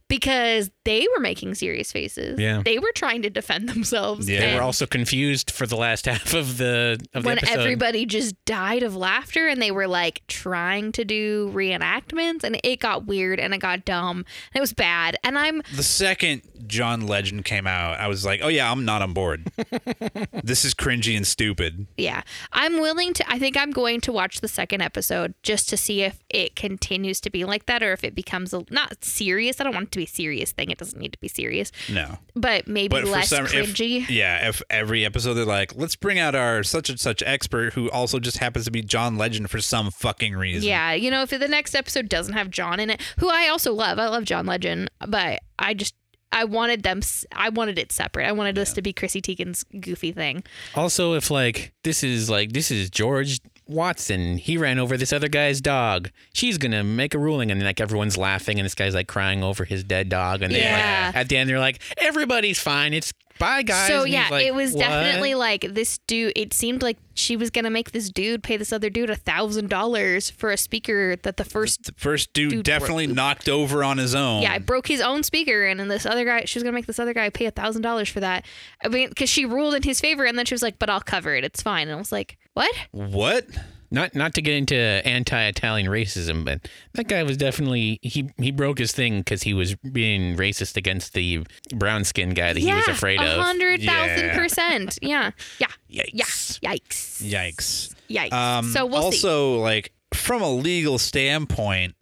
because they were making serious faces. Yeah. They were trying to defend themselves. Yeah. they were also confused for the last <laughs> half of the of the when episode. everybody just died of laughter and they were like trying to do reenactments and it got weird and it got dumb and it was bad. And I'm The second John Legend came out, I was like, oh yeah, I'm not on board. <laughs> this is cringy and stupid. yeah, I'm willing to I think I'm going to watch the second episode just to see if it continues to be like that or if it becomes a, not serious. I don't want it to be a serious thing. It doesn't need to be serious. No. But maybe But less some, if, cringy. yeah, if every episode they're like, let's bring out our such and such expert who also just happens to be John Legend for some fucking reason. Yeah, you know, if the next episode doesn't have John in it, who I also love, I love John Legend, but I just I wanted them. I wanted it separate. I wanted this to be Chrissy Teigen's goofy thing. Also, if like this is like this is George Watson, he ran over this other guy's dog. She's gonna make a ruling, and like everyone's laughing, and this guy's like crying over his dead dog, and Yeah. like at the end they're like, everybody's fine. It's bye guys. So And yeah, like, it was "What?" definitely like this dude. It seemed like she was gonna make this dude pay this other dude a thousand dollars for a speaker that the first. The first dude, Dude, definitely bro- knocked over on his own. Yeah, I broke his own speaker, and then this other guy, she was gonna make this other guy pay a thousand dollars for that. I mean, because she ruled in his favor, and then she was like, "But I'll cover it. It's fine." And I was like, "What?" What? Not not to get into anti-Italian racism, but that guy was definitely he he broke his thing because he was being racist against the brown skinned guy that he was afraid a of. hundred thousand Yeah. percent. Yeah, yeah, Yikes. yeah. Yikes. Yikes. Yikes. Um, so we'll see. also, like from a legal standpoint,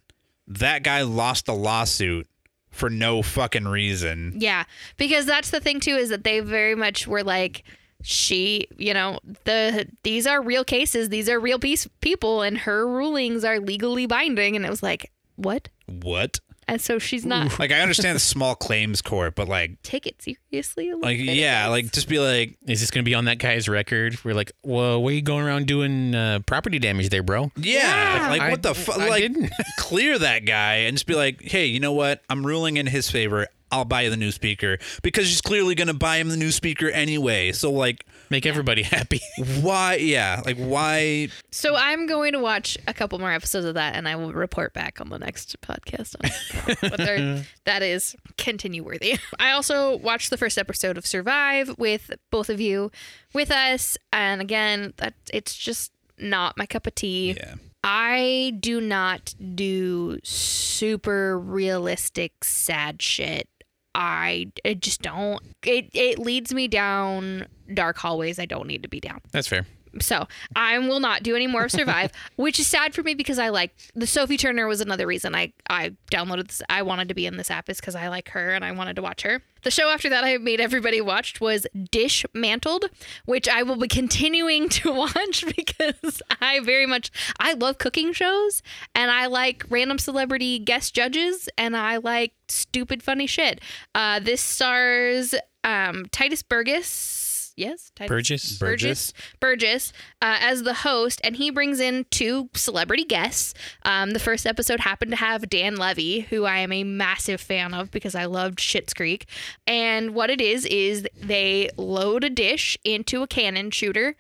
that guy lost the lawsuit for no fucking reason. Yeah, because that's the thing too is that they very much were like she, you know, the these are real cases, these are real piece people, and her rulings are legally binding, and it was like what? What? And so she's not Like I understand the small claims court, but like, take it seriously. A like bit, yeah, like just be like, Is this gonna be on that guy's record? We're like, well, what are you going around doing uh, property damage there, bro? yeah, Yeah. like I- what the fuck? Like didn't. clear that guy and just be like, hey, you know what? I'm ruling in his favor. I'll buy you the new speaker because she's clearly gonna buy him the new speaker anyway. So like, Make everybody happy. <laughs> why? Yeah, like why? So I'm going to watch a couple more episodes of that, and I will report back on the next podcast on whether <laughs> that is continue worthy. I also watched the first episode of Survive with both of you with us, and again, that it's just not my cup of tea. Yeah. I do not do super realistic sad shit. I, I just don't. It it leads me down dark hallways I don't need to be down. That's fair. So I will not do any more of Survive, <laughs> which is sad for me because I like the Sophie Turner was another reason I I downloaded this. I wanted to be in this app is because I like her and I wanted to watch her. The show after that I made everybody watched was Dishmantled, which I will be continuing <laughs> to watch because I very much I love cooking shows and I like random celebrity guest judges and I like stupid funny shit. Uh, this stars um, Tituss Burgess. Yes, Tituss Burgess. Burgess Burgess uh, as the host, and he brings in two celebrity guests. Um, the first episode happened to have Dan Levy, who I am a massive fan of because I loved Schitt's Creek. And what it is is they load a dish into a cannon shooter,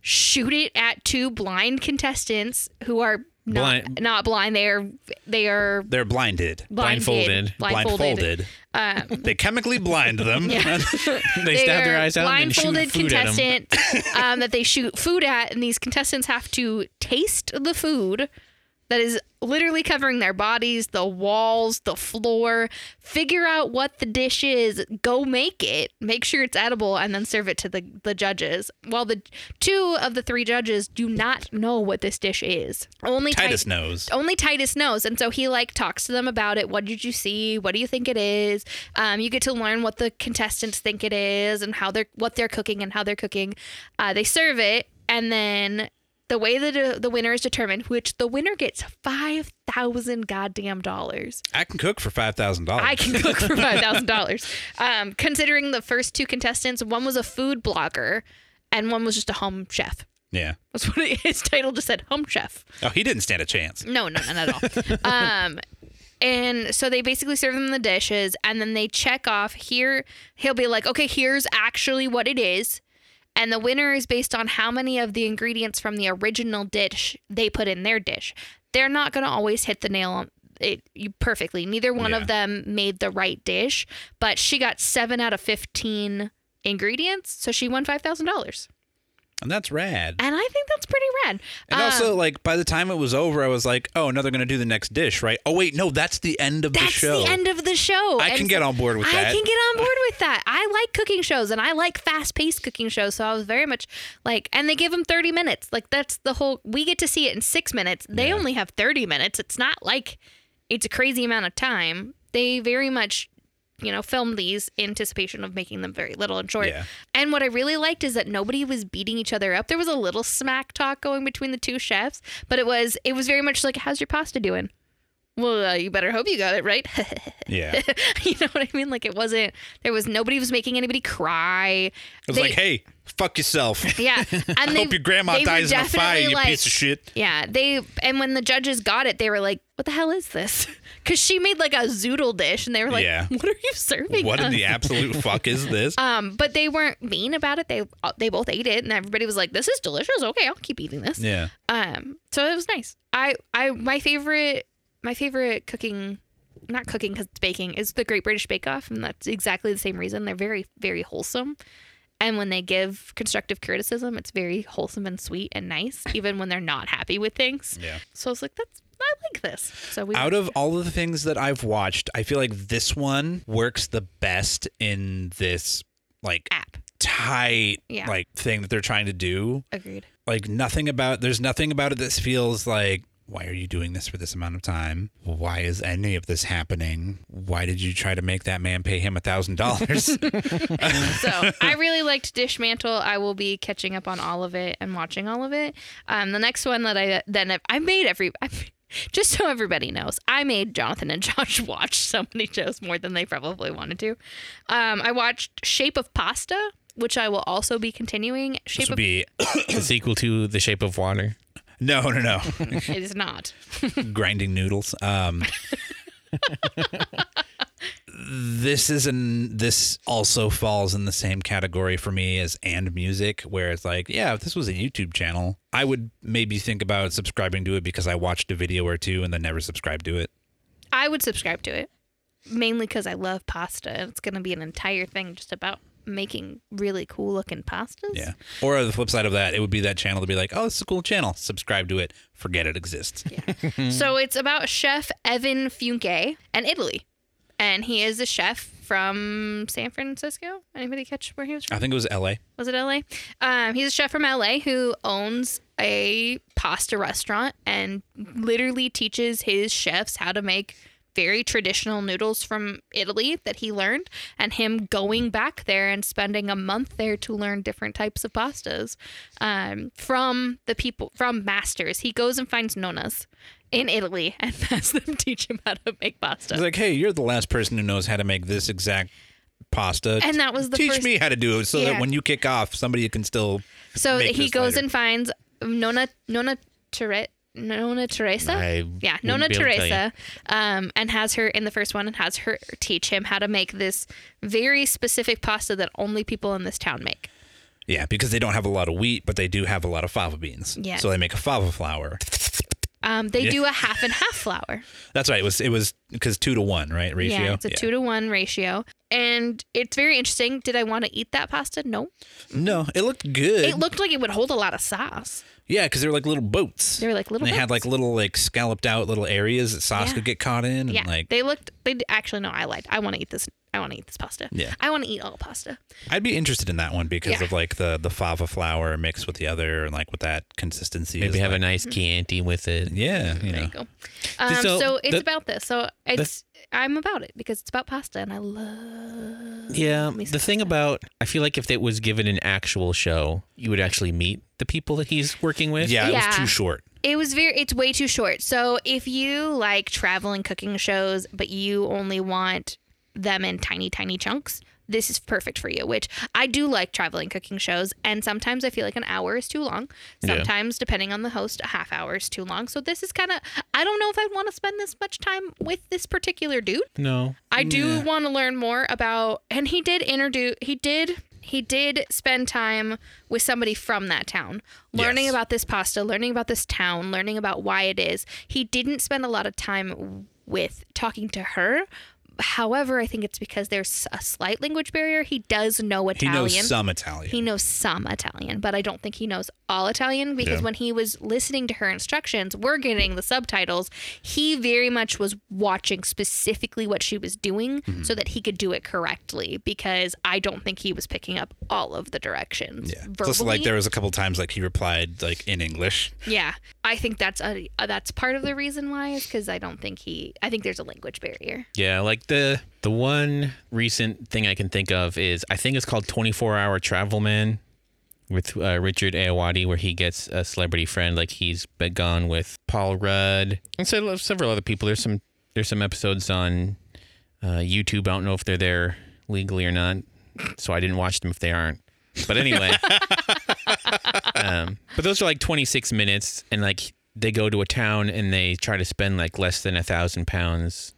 shoot it at two blind contestants who are Blind- not blind. They are they are They're blinded, Blindfolded. blindfolded. blindfolded. Um, they chemically blind them. <laughs> They they stab their eyes out and shoot blindfolded food at 'em. contestant <laughs> um, that they shoot food at, and these contestants have to taste the food that is literally covering their bodies, the walls, the floor. Figure out what the dish is. Go make it. Make sure it's edible, and then serve it to the the judges. While the two of the three judges do not know what this dish is. Only Tituss Tit- knows. only Tituss knows, and so he like talks to them about it. What did you see? What do you think it is? Um, you get to learn what the contestants think it is and how they're what they're cooking and how they're cooking. Uh, they serve it, and then the way that the winner is determined, which the winner gets five thousand goddamn dollars. I can cook for five thousand dollars. I can cook for five thousand dollars. Um, considering the first two contestants, one was a food blogger, and one was just a home chef. Yeah. That's what it, <laughs> his title just said, home chef. Oh, he didn't stand a chance. No, no, not at all. <laughs> um, and so they basically serve them the dishes, and then they check off. Here, he'll be like, "Okay, here's actually what it is," and the winner is based on how many of the ingredients from the original dish they put in their dish. They're not going to always hit the nail on it perfectly. Neither one Yeah. of them made the right dish, but she got seven out of fifteen ingredients, so she won five thousand dollars, And that's rad. and I think that's pretty rad. And Um, also, like by the time it was over, I was like, "Oh, now they're gonna do the next dish, right? Oh, wait, no, that's the end of the show. That's the end of the show. I And can so- get on board with I that. I can get on board with that. I like cooking shows and I like fast paced cooking shows. So I was very much like, and they give them 30 minutes. Like, that's the whole, we get to see it in six minutes. They Yeah. only have 30 minutes. It's not like it's a crazy amount of time. They very much, you know, filmed these in anticipation of making them very little and short. Yeah. And what I really liked is that nobody was beating each other up. There was a little smack talk going between the two chefs, but it was it was very much like, "How's your pasta doing?" Well, uh, you better hope you got it right. <laughs> yeah. <laughs> You know what I mean? Like it wasn't. There was nobody was making anybody cry. It was They- like, "Hey, fuck yourself. <laughs> yeah, and I they, hope your grandma dies in a fire, you like- piece of shit." Yeah, they and when the judges got it, they were like, "What the hell is this?" Because she made like a zoodle dish, and they were like, Yeah. "What are you serving?" What in the absolute fuck is this? Um, but they weren't mean about it. They they both ate it, and everybody was like, "This is delicious. Okay, I'll keep eating this." yeah. Um, so it was nice. I I my favorite my favorite cooking, not cooking because it's baking, is the Great British Bake Off, and that's exactly the same reason. They're very very wholesome, and when they give constructive criticism, it's very wholesome and sweet and nice, even when they're not happy with things. Yeah. So I was like, that's I like this. So we Out of all of the things that I've watched, I feel like this one works the best in this like app tight Yeah. like thing that they're trying to do. agreed. Like nothing about there's nothing about it that feels like why are you doing this for this amount of time? Why is any of this happening? Why did you try to make that man pay him a thousand dollars? <laughs> So I really liked Dishmantle. I will be catching up on all of it and watching all of it. Um, the next one that I then I made every. I, just so everybody knows, I made Jonathan and Josh <laughs> watch so many shows more than they probably wanted to. Um, I watched Shape of Pasta, which I will also be continuing. This Shape would of be <coughs> the sequel to The Shape of Water. No, no, no. it is not. <laughs> grinding noodles. Um, this is an this also falls in the same category for me as and music, where it's like, yeah, if this was a YouTube channel, I would maybe think about subscribing to it because I watched a video or two and then never subscribed to it. I would subscribe to it mainly because I love pasta. and It's going to be an entire thing just about making really cool looking pastas. Yeah. Or the flip side of that, it would be that channel to be like, oh, it's a cool channel. Subscribe to it. Forget it exists. Yeah. <laughs> so it's about Chef Evan Funke and Italy. And he is a chef from San Francisco. Anybody catch where he was from? I think it was LA. Was it LA? Um, he's a chef from LA who owns a pasta restaurant and literally teaches his chefs how to make very traditional noodles from Italy that he learned, and him going back there and spending a month there to learn different types of pastas um, from the people, from masters. He goes and finds nonas in Italy <laughs> and has them teach him how to make pasta. He's like, hey, you're the last person who knows how to make this exact pasta. And that was the Teach first- me how to do it so Yeah. that when you kick off, somebody can still. So he goes later. and finds Nona Nona Teresa. Nona Teresa. I yeah, Nona be able to tell you. Teresa, um, and has her in the first one and has her teach him how to make this very specific pasta that only people in this town make. Yeah, because they don't have a lot of wheat, but they do have a lot of fava beans. Yes. So they make a fava flour. Um, they Yeah. do a half and half flour. That's right. It was it was because two to one, right? Ratio. Yeah, it's a two to one ratio, and it's very interesting. Did I want to eat that pasta? No. No, it looked good. It looked like it would hold a lot of sauce. Yeah, because they were like little boats. They were like little. And they had like little like scalloped out little areas that sauce Yeah. could get caught in, and yeah. like they looked. They actually no. I lied. I want to eat this. I want to eat this pasta. Yeah. I want to eat all pasta. I'd be interested in that one because Yeah. of like the the fava flour mixed with the other, and like with that consistency. Maybe is have a like- nice Chianti with it. yeah, you There know. you go. Um, So, so, it's the- about this. So it's I'm about it because it's about pasta, and I love. Yeah, the thing pasta. about I feel like if it was given an actual show, you would actually meet the people that he's working with. Yeah, it Yeah. was too short. It was very. It's way too short. So if you like traveling cooking shows, but you only want them in tiny, tiny chunks, this is perfect for you. Which I do like traveling cooking shows, and sometimes I feel like an hour is too long. Yeah. Sometimes, depending on the host, a half hour is too long. So this is kind of. I don't know if I'd want to spend this much time with this particular dude. No. I do Yeah. want to learn more about and he did introduce he did he did spend time with somebody from that town learning Yes. about this pasta, learning about this town, learning about why it is. He didn't spend a lot of time with talking to her. However, I think it's because there's a slight language barrier. He does know Italian. He knows some Italian. He knows some Italian, but I don't think he knows all Italian because Yeah. when he was listening to her instructions, we're getting the subtitles. He very much was watching specifically what she was doing Mm-hmm. so that he could do it correctly because I don't think he was picking up all of the directions. yeah. Verbally. Plus, like there was a couple times like he replied like in English. yeah. I think that's a, that's part of the reason why is because I don't think he, I think there's a language barrier. Yeah, like the the one recent thing I can think of is I think it's called 24 Hour Travel Man with uh, Richard Ayoade, where he gets a celebrity friend. Like he's been gone with Paul Rudd and so several other people. There's some there's some episodes on uh, YouTube. I don't know if they're there legally or not, so I didn't watch them if they aren't. But anyway, <laughs> um, but those are like 26 minutes, and like they go to a town and they try to spend like less than a thousand pounds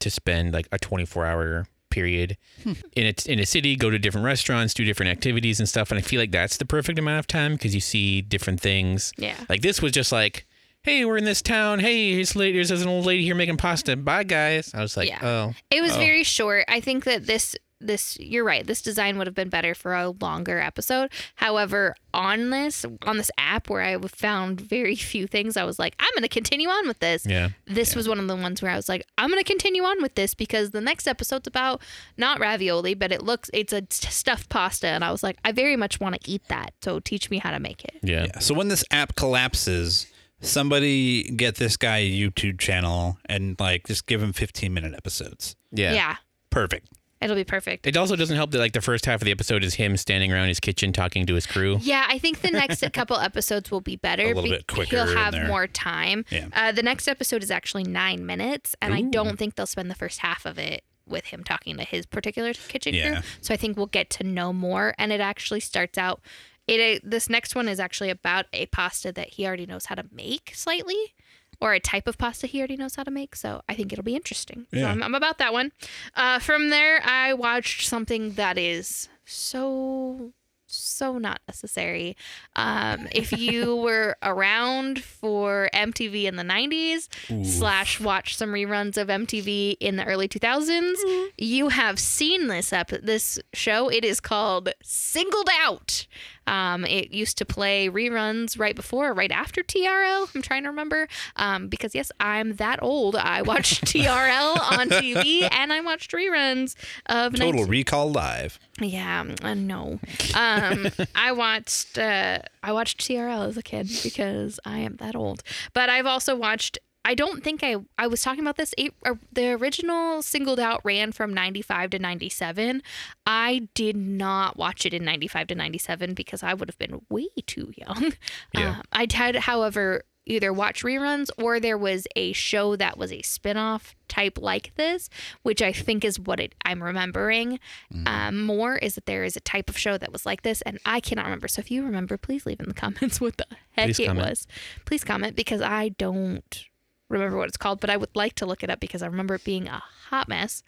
to spend like a 24 hour period hmm. in a, in a city, go to different restaurants, do different activities and stuff. And I feel like that's the perfect amount of time because you see different things. Yeah. Like this was just like, hey, we're in this town. Hey, here's, there's an old lady here making pasta. Bye, guys. I was like, Yeah. oh. It was Oh. very short. I think that this this you're right. This design would have been better for a longer episode. However, on this on this app where I found very <laughs> few things, I was like, I'm going to continue on with this. Yeah. This was one of the ones where I was like, I'm going to continue on with this because the next episode's about not ravioli, but it looks it's a stuffed pasta and I was like, I very much want to eat that. So teach me how to make it. Yeah. Yeah. So when this app collapses, somebody get this guy a YouTube channel and like just give him 15 minute episodes. Yeah. yeah Perfect. It'll be perfect. It also doesn't help that like the first half of the episode is him standing around his kitchen talking to his crew. Yeah, I think the next <laughs> couple episodes will be better. A little bit quicker He'll have more time. Yeah. Uh, the next episode is actually nine minutes, and I don't think they'll spend the first half of it with him talking to his particular kitchen Yeah. crew. So I think we'll get to know more, and it actually starts out. It uh, this next one is actually about a pasta that he already knows how to make slightly. Or a type of pasta he already knows how to make, so I think it'll be interesting. So I'm, I'm about that one. Uh, from there, I watched something that is so so not necessary. Um, if <laughs> you were around for MTV in the 90s, slash watch some reruns of MTV in the early 2000s, you have seen this up this show. It is called Singled Out. Um, it used to play reruns right before, or right after TRL. I'm trying to remember um, because yes, I'm that old. I watched <laughs> TRL on TV and I watched reruns of Total 19 Recall Live. yeah, uh, no. Um, I watched uh, I watched TRL as a kid because I am that old. But I've also watched. I don't think I I was talking about this. Eight, uh, the original singled out ran from ninety five to ninety seven. I did not watch it in ninety five to ninety seven because I would have been way too young. Yeah. Uh, I did, however, either watch reruns or there was a show that was a spin-off type like this which i think is what it, i'm remembering um, more is that there is a type of show that was like this and i cannot remember so if you remember please leave in the <laughs> comments what the heck Please it comment. was please comment because i don't remember what it's called but i would like to look it up because i remember it being a hot mess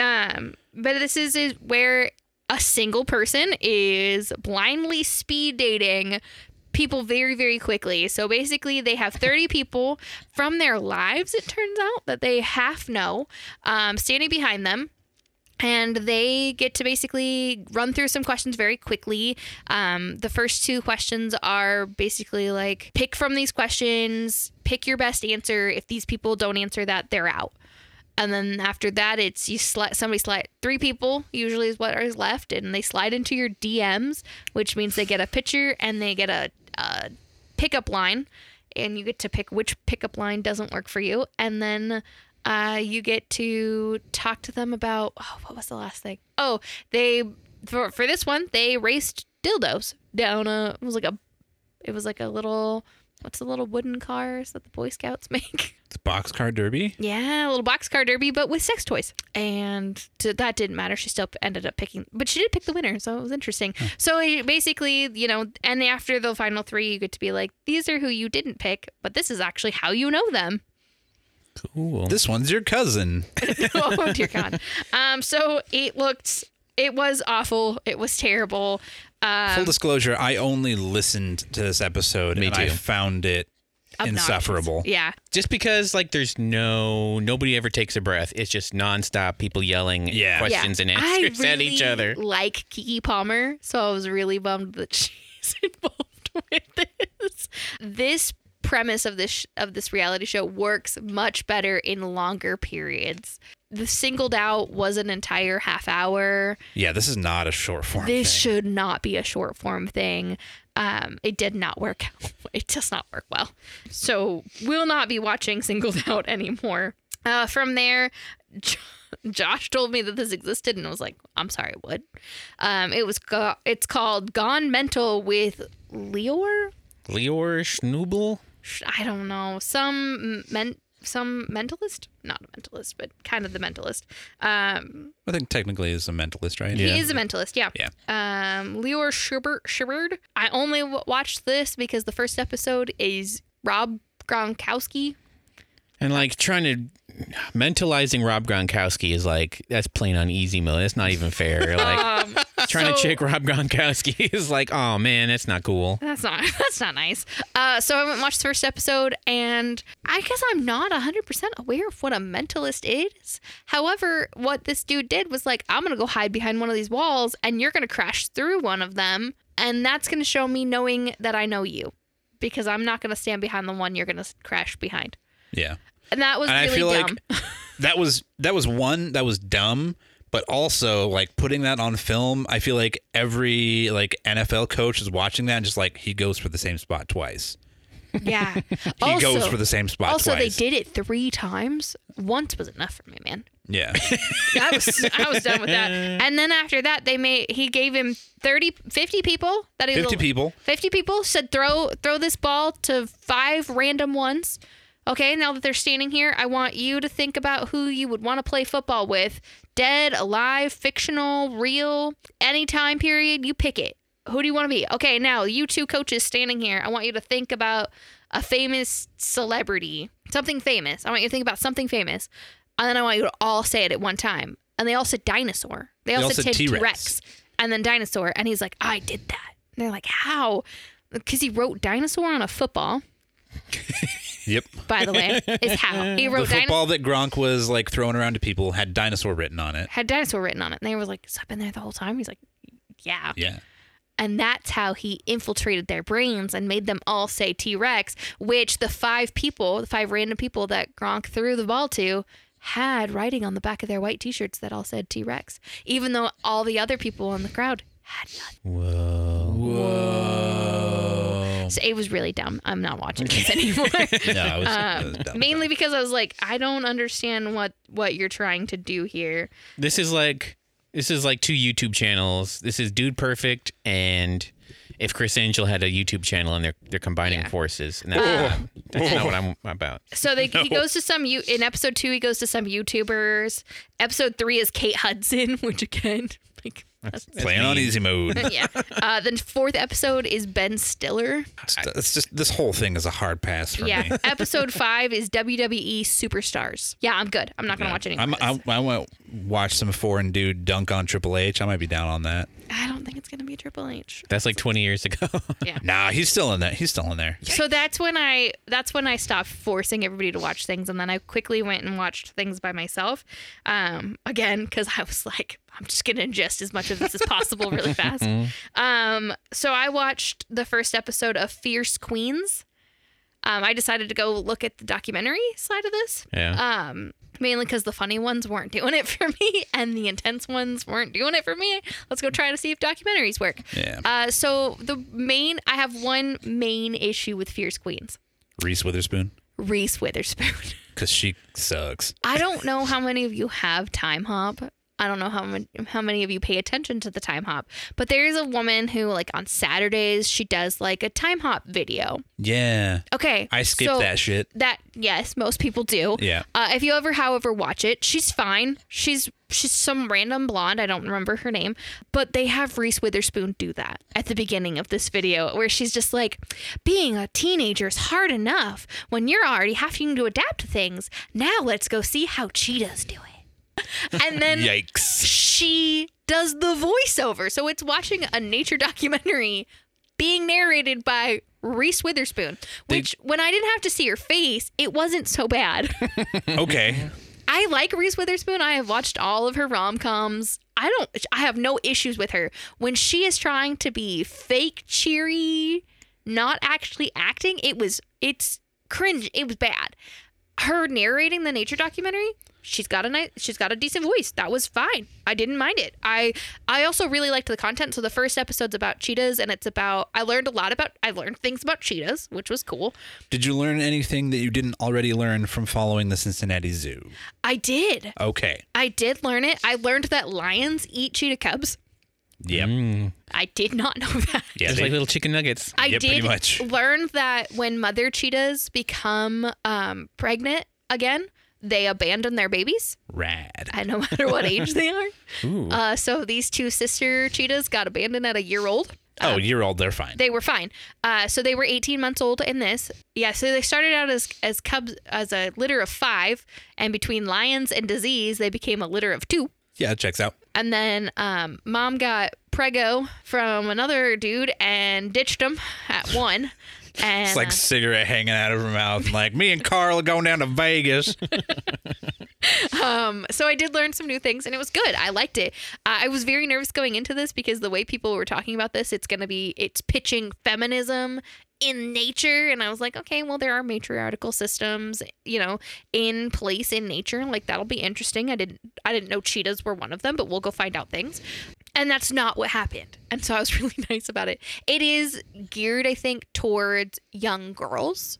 um, but this is, is where a single person is blindly speed dating people very, very quickly. So basically, they have 30 <laughs> people from their lives, it turns out, that they half know, um, standing behind them. And they get to basically run through some questions very quickly. Um, the first two questions are basically like pick from these questions, pick your best answer. If these people don't answer that, they're out. And then after that, it's you slide somebody slide three people usually is what is left, and they slide into your DMs, which means they get a picture and they get a, a pickup line, and you get to pick which pickup line doesn't work for you, and then uh, you get to talk to them about oh, what was the last thing? Oh, they for for this one they raced dildos down a it was like a it was like a little what's the little wooden cars that the Boy Scouts <laughs> make. It's boxcar derby. Yeah, a little boxcar derby, but with sex toys. And to, that didn't matter. She still ended up picking, but she did pick the winner, so it was interesting. So eh, basically, you know, and after the final three, you get to be like, these are who you didn't pick, but this is actually how you know them. Cool. This one's your cousin. <laughs> <laughs> oh dear God. Um, so it looked, it was awful. It was terrible. Um, Full disclosure, I only listened to this episode Me and I found it obnoxious. insufferable. Yeah. just because like there's no nobody ever takes a breath. It's just nonstop people yelling Yeah. questions and I answers at each other. Like Keke Palmer, so I was really bummed that <laughs> she's involved with this. This premise of this sh- of this reality show works much better in longer periods. The singled out was an entire half hour. Yeah, this is not a short form. This thing. should not be a short form thing. Um, it did not work. out. <laughs> It does not work well. So we'll not be watching Singled Out anymore. Uh, from there, J- Josh told me that this existed, and I was like, "I'm sorry, what?" Um, it was go- it's called Gone Mental with Lior. Lior Schnubel. Sh- I don't know some men some mentalist, not a mentalist, but kind of the mentalist. Um, I think technically is a mentalist, right? He is a mentalist, yeah. Yeah. Um, Lior Schubert, Schubert. I only w- watched this because the first episode is Rob Gronkowski. And like trying to mentalizing Rob Gronkowski is like that's playing on easy mode. That's not even fair. <laughs> Like Um, trying to so- chick Rob Gronkowski <laughs> is like, oh man, that's not cool. That's not <laughs> that's not nice. Uh, so I went and watched the first episode, and I guess I'm not 100 percent aware of what a mentalist is. However, what this dude did was like, I'm gonna go hide behind one of these walls, and you're gonna crash through one of them, and that's gonna show me knowing that I know you, because I'm not gonna stand behind the one you're gonna crash behind. Yeah. And that was And I really feel dumb. like <laughs> that was that was one that was dumb, but also like putting that on film, I feel like every like NFL coach is watching that and just like he goes for the same spot twice. Yeah. <laughs> He goes for the same spot twice. Also, twice. they did it three times. Once was enough for me, man. Yeah. <laughs> I was I was done with that. And then after that, they made he gave him 30, 50 people that he 50 people. 50 people said throw throw this ball to five random ones. Okay, now that they're standing here, I want you to think about who you would want to play football with. Dead, alive, fictional, real, any time period, you pick it. Who do you want to be? Okay, now you two coaches standing here, I want you to think about a famous celebrity, something famous. I want you to think about something famous. And then I want you to all say it at one time. And they all said dinosaur. They all, all said, said T T-Rex. Rex. And then dinosaur. And he's like, I did that. And they're like, how? Because he wrote dinosaur on a football, yep. by the way, is how. He The wrote the football that Gronk was like throwing around to people had dinosaur written on it. Had dinosaur written on it. And they were like, so I've been there the whole time? He's like, yeah. Yeah. And that's how he infiltrated their brains and made them all say T Rex, which the five people, the five random people that Gronk threw the ball to, had writing on the back of their white t shirts that all said T Rex, even though all the other people in the crowd had nothing. Whoa. Whoa. So it was really dumb. I'm not watching this anymore. <laughs> no, it was, it was Um, dumb. mainly because I was like, I don't understand what what you're trying to do here. This is like this is like two YouTube channels. This is Dude Perfect and if Criss Angel had a YouTube channel and they're they're combining Yeah. forces. And that's, that's not what I'm about. <laughs> So they, he goes to some you in episode two. He goes to some YouTubers. Episode three is Kate Hudson, <laughs> which again, like, that's, Playing on easy mode. <laughs> yeah. Uh, then fourth episode is Ben Stiller. It's, it's just this whole thing is a hard pass for Yeah. me. <laughs> episode five is WWE Superstars. Yeah, I'm good. I'm not gonna watch any. I'm, more of I, this. I want to watch some foreign dude dunk on Triple H. I might be down on that. I don't think it's gonna be Triple H. That's like 20 years ago. <laughs> Yeah. Nah, he's still in that. He's still in there. So that's when I that's when I stopped forcing everybody to watch things, and then I quickly went and watched things by myself. Um, again, because I was like, I'm just gonna ingest as much of this as possible really <laughs> fast. Um, so I watched the first episode of Fierce Queens. Um, I decided to go look at the documentary side of this. yeah. Um, mainly because the funny ones weren't doing it for <laughs> me, and the intense ones weren't doing it for me. Let's go try to see if documentaries work. Yeah. Uh, so the main, I have one main issue with Fierce Queens. Reese Witherspoon, Reese Witherspoon. <laughs> because she sucks. I don't know how many of you have Time Hop. I don't know how many, how many of you pay attention to the Time Hop, but there is a woman who, like, on Saturdays, she does like a Time Hop video. Yeah. Okay, I skipped so that shit. That yes, most people do. Yeah. Uh, if you ever, however, watch it, she's fine. She's she's some random blonde. I don't remember her name, but they have Reese Witherspoon do that at the beginning of this video, where she's just like, "Being a teenager is hard enough when you're already having to adapt to things. Now let's go see how cheetahs do it." <laughs> And then Yikes. she does the voiceover. So it's watching a nature <laughs> documentary being narrated by Reese Witherspoon, which when I didn't have to see her face, it wasn't so bad. <laughs> Okay. I like Reese Witherspoon. I have watched all of her rom coms. I don't, I have no issues with her. When she is trying to be fake cheery, not actually acting, it was, it's cringe. It was bad. Her narrating the nature documentary, she's got a nice, she's got a decent voice. That was fine. I didn't mind it. I, I also really liked the content. So the first episode's about cheetahs, and it's about. I learned a lot about. I learned things about cheetahs, which was cool. Did you learn anything that you didn't already learn from following the Cincinnati Zoo? I did. Okay. I did learn it. I learned that lions eat cheetah cubs. Yep. Mm. I did not know <laughs> that. Yeah. it's like little chicken nuggets. I Yeah, did much. learn that when mother cheetahs become um, pregnant again, they abandon their babies, rad. and no matter what age they are. Ooh. Uh, so these two sister cheetahs got abandoned at a year old. oh, you're old. They're fine. They were fine. Uh, so they were 18 months old in this. Yeah, so they started out as as cubs as a litter of five, and between lions and disease, they became a litter of two. yeah, it checks out. And then um, mom got prego from another dude and ditched him at one. And It's like uh, cigarette hanging out of her mouth. and like me and Carl are going down to Vegas. <laughs> um, so I did learn some new things, and it was good. I liked it. Uh, I was very nervous going into this because the way people were talking about this, it's going to be it's pitching feminism in nature, and I was like, okay, well, there are matriarchal systems, you know, in place in nature. Like that'll be interesting. I didn't I didn't know cheetahs were one of them, but we'll go find out things. And that's not what happened. And so I was <laughs> really nice about it. It is geared, I think, towards young girls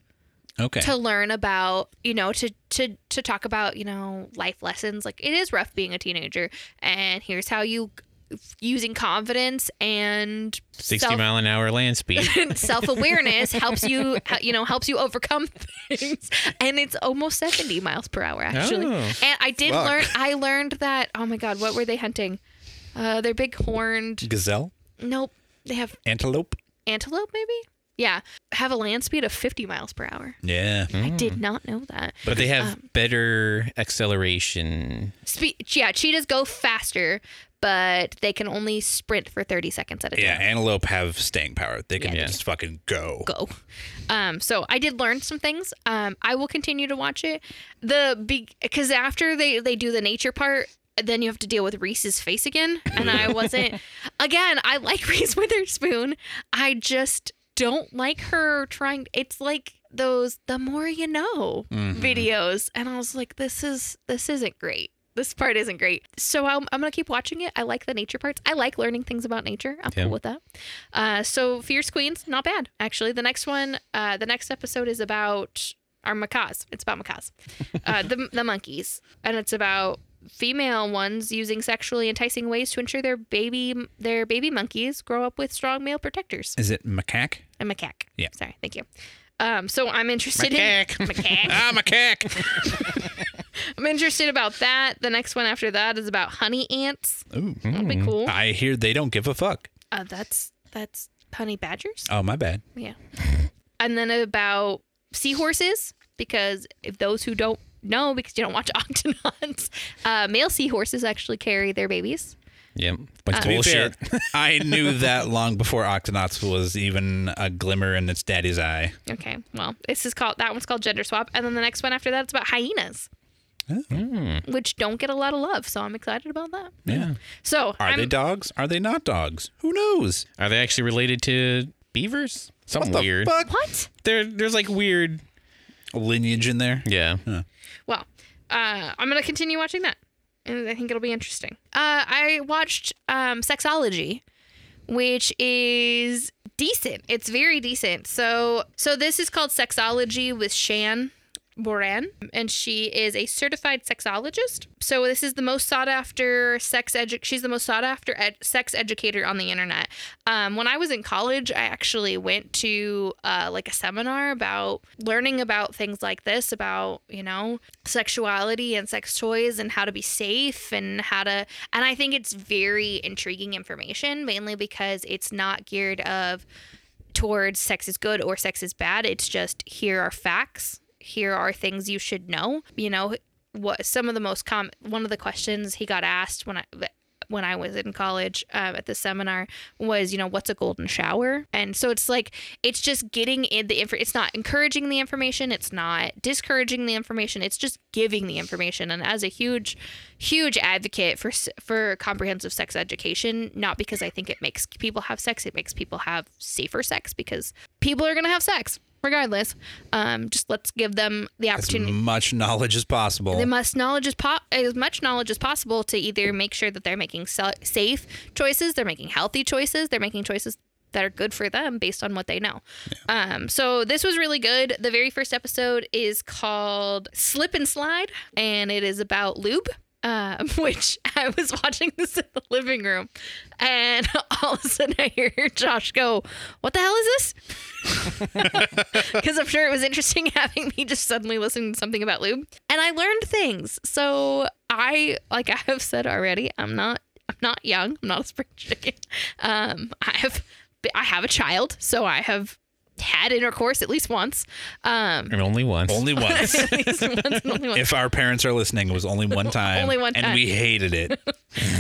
Okay. to learn about you know to to to talk about you know life lessons like it is rough being a teenager and here's how you using confidence and 60 mile an hour land speed. <laughs> self awareness helps you you know helps you overcome <laughs> things and it's almost 70 miles per hour actually Oh. and I did Fuck. learn I learned that oh my god what were they hunting uh they're big horned Gazelle, nope they have antelope. antelope maybe yeah have a land speed of 50 miles per hour Yeah. I did not know that But they have Um, better acceleration. Spe- yeah, cheetahs go faster, but they can only sprint for 30 seconds at a time. Yeah, antelope have staying power. They can Yeah. just fucking go. Go. Um, so I did learn some things. Um, I will continue to watch it. The because after they they do the nature part, then you have to deal with Reese's face again, and I <laughs> wasn't. again, I like <laughs> Reese Witherspoon. I just don't like her trying. It's like those the more you know videos, and I was like, this is this isn't great. This part isn't great. So I'm, I'm gonna keep watching it. I like the nature parts. I like learning things about nature. I'm Yeah. cool with that. Uh, so Fierce Queens, not bad actually. The next one, uh, the next episode is about our macaws. It's about macaws, <laughs> uh, the the monkeys, and it's about female ones using sexually enticing ways to ensure their baby their baby monkeys grow up with strong male protectors. Is it macaque? A macaque. Yeah. Sorry. Thank you. Um, so I'm interested Macaque. in <laughs> macaque. Ah, macaque. <laughs> I'm interested about that. The next one after that is about honey ants. Ooh. That'd be cool. I hear they don't give a fuck. Uh, that's that's honey badgers. Oh, my bad. Yeah. And then about seahorses, because if those who don't know, because you don't watch <laughs> Octonauts, uh, male seahorses actually carry their babies. Yep. Bunch of To be fair, bullshit. <laughs> I knew that long before Octonauts was even a glimmer in its daddy's eye. Okay, well, this is called that one's called Gender Swap, and then the next one after that it's about hyenas, which don't get a lot of love. So I'm excited about that. Yeah. So Are I'm, they dogs? Are they not dogs? Who knows? Are they actually related to beavers? Something What the weird. fuck? what? There, there's like weird. Lineage in there? Yeah. Well, uh, I'm gonna continue watching that, and I think it'll be interesting. Uh, I watched um, Sexology, which is decent. It's very decent. So, so this is called Sexology with Shan Boodram, and she is a certified sexologist. So this is the most sought after sex edu- She's the most sought after ed- sex educator on the internet. Um, when I was in college, I actually went to uh, like a seminar about learning about things like this, about you know sexuality and sex toys and how to be safe and how to. And I think it's very intriguing information, mainly because it's not geared of towards sex is good or sex is bad. It's just here are facts. Here are things you should know. You know what some of the most common one of the questions he got asked when I when I was in college um, at the seminar was, you know, what's a golden shower? And so it's like it's just getting in the info. It's not encouraging the information. It's not discouraging the information. It's just giving the information. And as a huge, huge advocate for for comprehensive sex education, not because I think it makes people have sex, it makes people have safer sex because people are gonna have sex regardless. Um, just let's give them the opportunity. As much knowledge as possible. They must knowledge as po- as much knowledge as possible to either make sure that they're making sa- safe choices, they're making healthy choices, they're making choices that are good for them based on what they know. Um, so this was really good. The very first episode is called Slip and Slide, and it is about lube. Um, <laughs> which I was watching this in the living room, and <laughs> all of a sudden I hear Josh go, "What the hell is this?" <laughs> because I'm sure it was interesting having me just suddenly listen to something about lube, and I learned things. So I, like I have said already, I'm not, I'm not young. I'm not a spring chicken. Um, I have, I have a child, so I have had intercourse at least once. Um, And only once. only <laughs> once. once and only once. if our parents are listening, it was only one <laughs> time. Only one time. And we hated it. <laughs>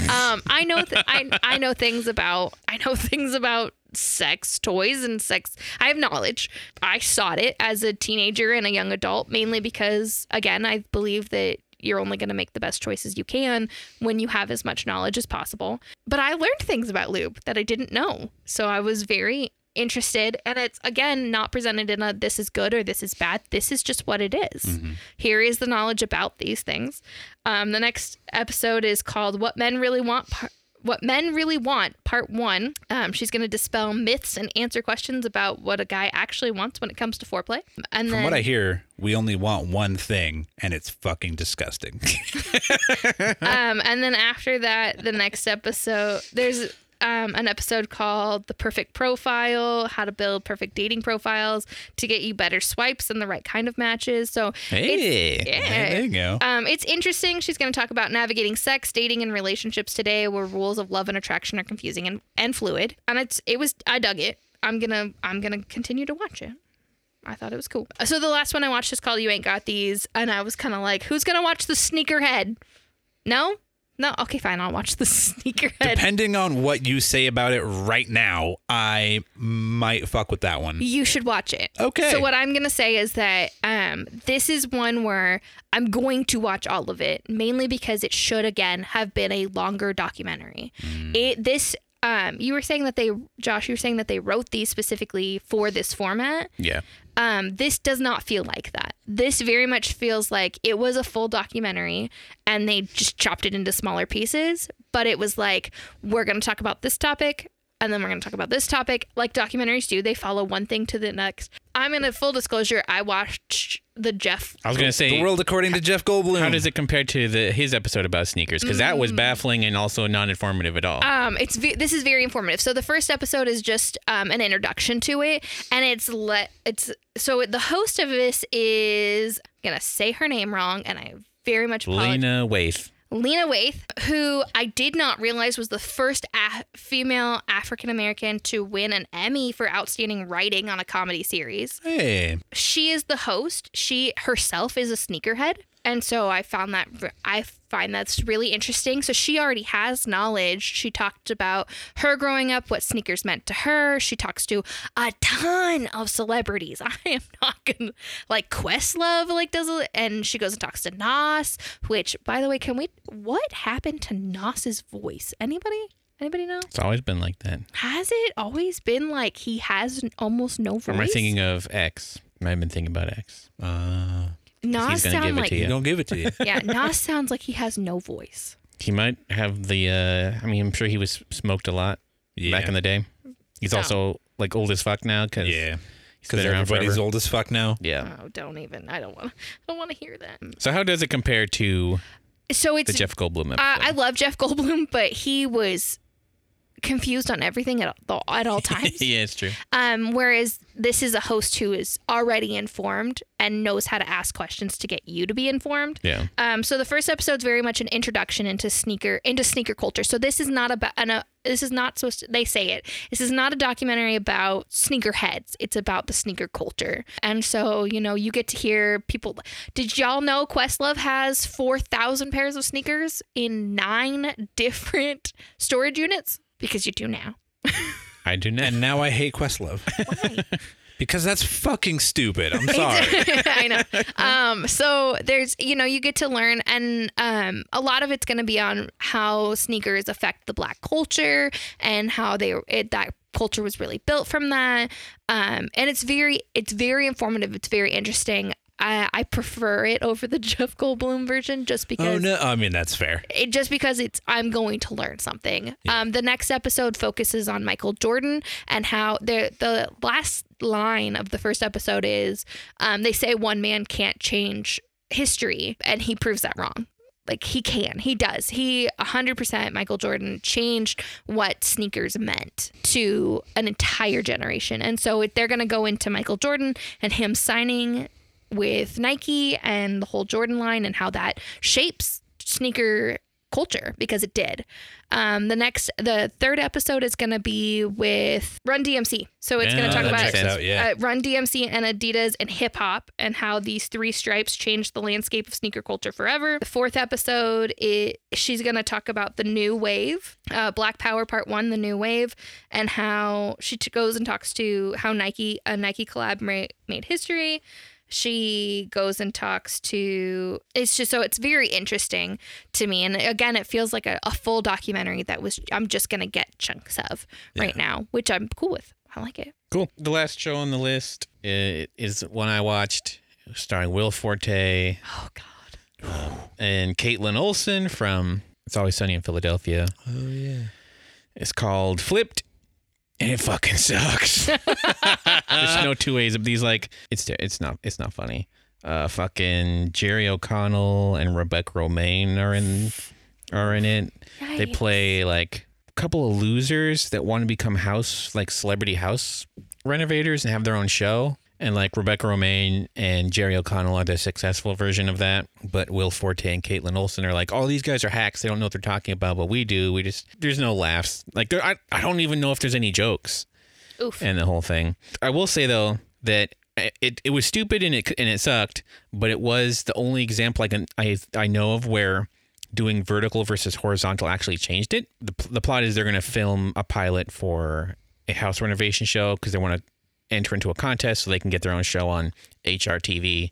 Um, I know, th- I, I know things about, I know things about sex toys and sex. I have knowledge. I sought it as a teenager and a young adult, mainly because, again, I believe that you're only going to make the best choices you can when you have as much knowledge as possible. But I learned things about lube that I didn't know. So I was very interested. And it's, again, not presented in a this is good or this is bad. This is just what it is. Here is the knowledge about these things. Um, the next episode is called What Men Really Want. Par- what Men Really Want, Part One. Um, she's going to dispel myths and answer questions about what a guy actually wants when it comes to foreplay. And From then, what I hear, we only want one thing, and it's fucking disgusting. <laughs> um, and then after that, the next episode, there's um, an episode called The Perfect Profile How to Build Perfect Dating Profiles to Get You Better Swipes and the Right Kind of Matches. So, Hey. it's, yeah. There you go. Um, it's interesting. She's going to talk about navigating sex, dating, and relationships today, where rules of love and attraction are confusing and, and fluid. And it's it was I dug it. I'm gonna I'm gonna continue to watch it. I thought it was cool. So the last one I watched is called You Ain't Got These, and I was kind of like, who's gonna watch the Sneakerhead? No, no. Okay, fine. I'll watch the <laughs> Sneakerhead. Depending on what you say about it right now, I might fuck with that one. you should watch it. Okay. So what I'm gonna say is that um, this is one where I'm going to watch all of it, mainly because it should again have been a longer documentary. It this um, you were saying that they, Josh, you were saying that they wrote these specifically for this format. Yeah. Um, this does not feel like that. This very much feels like it was a full documentary and they just chopped it into smaller pieces. But it was like, we're going to talk about this topic and then we're going to talk about this topic. Like documentaries do, they follow one thing to the next. I'm in a full disclosure, I watched the Jeff. I was gonna say. The world according to Jeff Goldblum. How does it compare to the his episode about sneakers? Because that Mm. was baffling and also non-informative at all. Um, it's ve- this is very informative. So the first episode is just um, an introduction to it, and it's let it's so the host of this is I'm gonna say her name wrong, and I very much apologize. Lena Waithe. Lena Waithe, who I did not realize was the first a- female African American to win an Emmy for outstanding writing on a comedy series. Hey, She is the host. She herself is a sneakerhead. And so I found that I find that's really interesting. So she already has knowledge. She talked about her growing up, what sneakers meant to her. She talks to a ton of celebrities. <laughs> I am not gonna like Questlove like does it, and she goes and talks to Nas. Which, by the way, can we? What happened to Nas's voice? Anybody? Anybody know? It's always been like that. Has it always been like he has almost no voice? Am I thinking of X? I've been thinking about X. Uh, Nas he's gonna sound give it like to you. he don't give it to you. <laughs> yeah, Nas sounds like he has no voice. He might have the. Uh, I mean, I'm sure he was smoked a lot Yeah. back in the day. He's Oh. also like old as fuck now because yeah. he's been around everybody's forever. old as fuck now. Yeah. Oh, don't even. I don't want. I don't want to hear that. So how does it compare to So it's the. Jeff Goldblum episode? Uh, I love Jeff Goldblum, but he was confused on everything at all, at all <laughs> times. yeah, it's true. Um, whereas this is a host who is already informed and knows how to ask questions to get you to be informed. Yeah. Um, so the first episode is very much an introduction into sneaker into sneaker culture. So this is not about an, uh, this is not supposed to. They say it. This is not a documentary about sneakerheads. It's about the sneaker culture. And so you know you get to hear people. Did y'all know Questlove has four thousand pairs of sneakers in nine <laughs> different storage units? Because you do now. I do now. And now I hate Questlove Why? <laughs> because that's fucking stupid. I'm <laughs> sorry. <laughs> I know. Um, so there's, you know, you get to learn, and um, a lot of it's going to be on how sneakers affect the black culture and how they it, that culture was really built from that. Um, and it's very, it's very informative. It's very interesting. I, I prefer it over the <laughs> Jeff Goldblum version just because oh no, I mean that's fair. it just because it's I'm going to learn something. Um, the next episode focuses on Michael Jordan and how the the last line of the first episode is um, they say one man can't change history, and he proves that wrong. Like he can, he does. He 100% Michael Jordan changed what sneakers meant to an entire generation, and so it, they're going to go into Michael Jordan and him signing with Nike and the whole Jordan line and how that shapes sneaker culture because it did. Um, the next, the third episode is going to be with Run DMC. So it's going to talk about out, yeah. uh, Run DMC and Adidas and hip hop and how these three stripes changed the landscape of sneaker culture forever. The fourth episode, it, she's going to talk about the new wave, uh, Black Power Part One, the new wave, and how she t- goes and talks to how Nike, a Nike collab ma- made history. She goes and talks to. It's just so it's very interesting to me, and again, it feels like a, a full documentary that was. I'm just gonna get chunks of right now, which I'm cool with. I like it. Cool. The last show on the list uh, is one I watched, starring Will Forte Oh God. Um, and Kaitlin Olson from It's Always Sunny in Philadelphia. Oh yeah. It's called Flipped, and it fucking sucks. <laughs> There's no two ways of these. Like it's it's not it's not funny. Uh, fucking Jerry O'Connell and Rebecca Romijn are in are in it. They play like a couple of losers that want to become house like celebrity house renovators and have their own show. And like Rebecca Romijn and Jerry O'Connell are the successful version of that. But Will Forte and Kaitlin Olson are like, all these guys are hacks. They don't know what they're talking about, but we do. We just, there's no laughs. Like, there, I, I don't even know if there's any jokes Oof. and the whole thing. I will say though that it it was stupid and it and it sucked, but it was the only example I can I I know of where doing vertical versus horizontal actually changed it. The the plot is they're going to film a pilot for a house renovation show because they want to enter into a contest so they can get their own show on HRTV,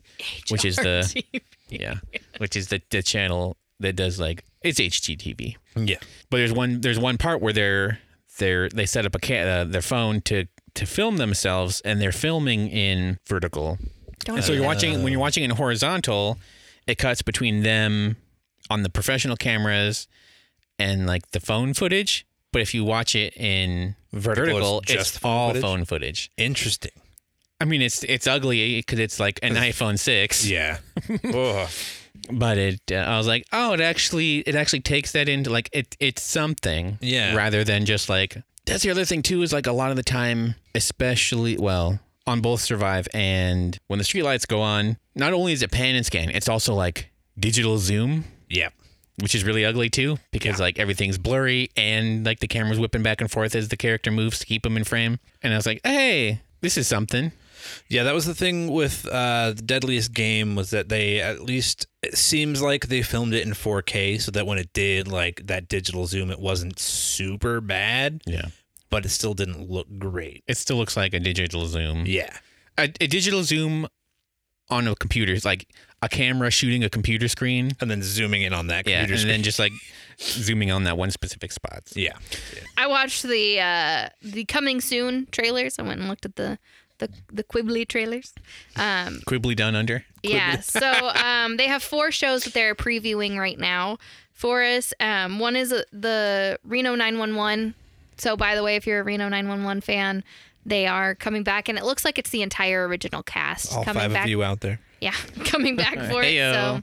which is the yeah, which is the the channel that does like it's HGTV. Yeah. But there's one there's one part where they're they're they set up a ca- uh, their phone to to film themselves and they're filming in vertical. Don't And so do you're watching when you're watching in horizontal, it cuts between them on the professional cameras and like the phone footage. But if you watch it in Vertical, it's just it's phone all footage? phone footage. Interesting. I mean, it's it's ugly because it's like an iPhone six. Yeah. <laughs> But it uh, i was like oh it actually it actually takes that into like it it's something Yeah. rather than just like that's the other thing too is like a lot of the time especially well on both survive and when the streetlights go on not only is it pan and scan it's also like digital zoom Yeah. Which is really ugly too because like everything's blurry and like the camera's whipping back and forth as the character moves to keep them in frame and i was like hey this is something Yeah, that was the thing with uh, the Deadliest Game was that they at least it seems like they filmed it in 4K so that when it did like that digital zoom, it wasn't super bad, Yeah. but it still didn't look great. It still looks like a digital zoom. Yeah, A, a digital zoom on a computer is like a camera shooting a computer screen. and then zooming in on that Yeah, and screen. then just like zooming on that one specific spot. <laughs> yeah, I watched the uh, the coming soon trailers. I went and looked at the the the Quibbly trailers. Um, Quibbly down under. yeah, so <laughs> um, they have four shows that they're previewing right now for us. Um, one is uh, the Reno 911. So, by the way, if you're a Reno 911 fan, they are coming back, and it looks like it's the entire original cast all coming five back. of you out there. Yeah, <laughs> coming back for it. Heyo. So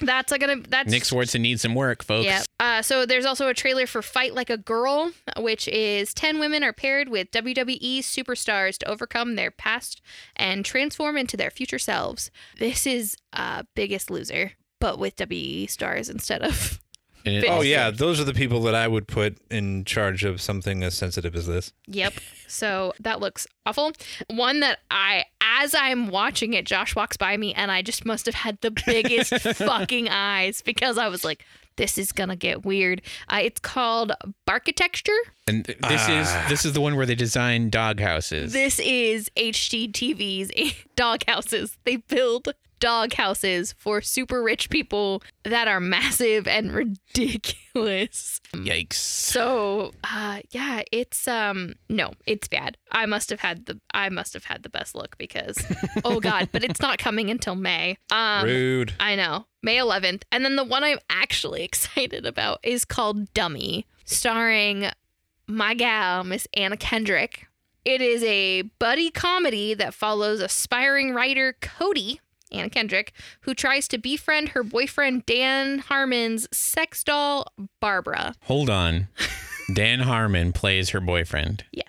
that's gonna that's Nick Swardson needs some work, folks. yeah. Uh, so there's also a trailer for Fight Like a Girl, which is 10 women are paired with WWE superstars to overcome their past and transform into their future selves. This is uh, Biggest Loser, but with WWE stars instead of. And it Oh, yeah, those are the people that I would put in charge of something as sensitive as this. Yep. So that looks awful. One that I, as I'm watching it, Josh walks by me and I just must have had the <laughs> biggest fucking eyes because I was like, this is gonna get weird. Uh, it's called Barkitecture. And th- this Ah. is this is the one where they design dog houses. This is HGTV's <laughs> dog houses. They build dog houses for super rich people that are massive and ridiculous. Yikes. So, uh, yeah, it's um no, it's bad. I must have had the I must have had the best look because <laughs> oh god, but it's not coming until May. Um Rude. I know. May 11th. And then the one I'm actually <laughs> excited about is called Dummy, starring my gal, Miss Anna Kendrick. It is a buddy comedy that follows aspiring writer Cody, Anna Kendrick, who tries to befriend her boyfriend Dan Harmon's sex doll, Barbara. Hold on. <laughs> Dan Harmon plays her boyfriend. Yes.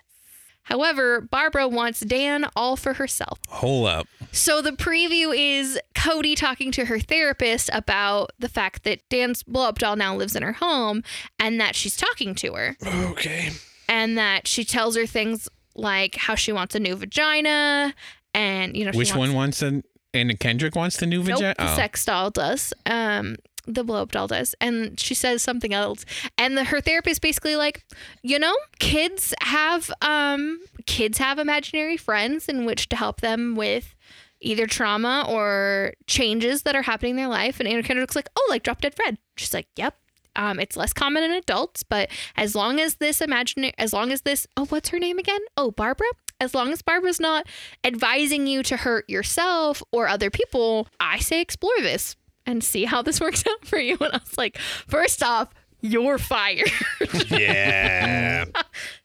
However, Barbara wants Dan all for herself. Hold up. So the preview is Cody talking to her therapist about the fact that Dan's blow up doll now lives in her home and that she's talking to her Okay. and that she tells her things like how she wants a new vagina and you know she Which wants, one wants the and Kendrick wants the new Nope, vagina? the sex doll does. Um, the blow up doll does, and she says something else. And the, her therapist basically like, you know, kids have um, kids have imaginary friends in which to help them with either trauma or changes that are happening in their life. And Anna Kendrick's like, oh, like Drop Dead Fred. She's like, yep. Um, it's less common in adults, but as long as this imaginary, as long as this, oh, what's her name again? Oh, Barbara. As long as Barbara's not advising you to hurt yourself or other people, I say explore this and see how this <laughs> works out for you. And I was like, first off, you're fired. <laughs> Yeah.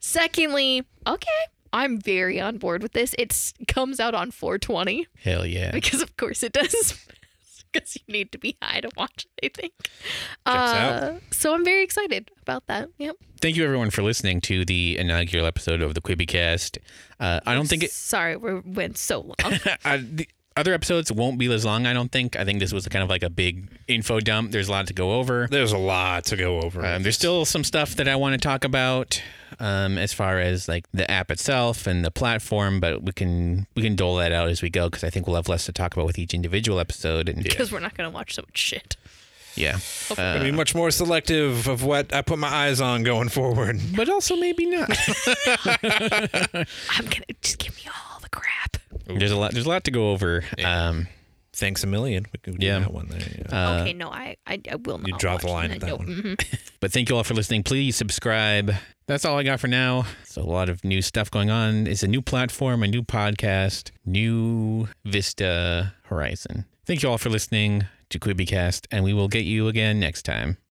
Secondly, okay, I'm very on board with this. It comes out on 420 Hell yeah. because, of course, it does. <laughs> Because you need to be high to watch it, I think. out. So I'm very excited about that. Yep. Thank you everyone for listening to the inaugural episode of the Quibicast. Uh, I don't think it. Sorry, we went so long. <laughs> I, the other episodes won't be as long. I don't think. I think this was kind of like a big info dump. There's a lot to go over. There's a lot to go over. Um, there's still some stuff that I want to talk about um, as far as like the app itself and the platform, but we can we can dole that out as we go because I think we'll have less to talk about with each individual episode. And yeah, Because we're not going to watch so much shit. Gonna be much more selective of what I put my eyes on going forward. but also maybe not. <laughs> <laughs> I'm going to just give me all the crap. There's a lot. There's a lot to go over. Um, Thanks a million. We could do Yeah. that one there. Yeah. uh, okay, no, I, I, I will not. you draw the line that. at that Nope. one. Mhm. <laughs> But thank you all for listening. Please subscribe. That's all I got for now. So a lot of new stuff going on. It's a new platform, a new podcast, new Vista Horizon. Thank you all for listening to Quibicast, and we will get you again next time.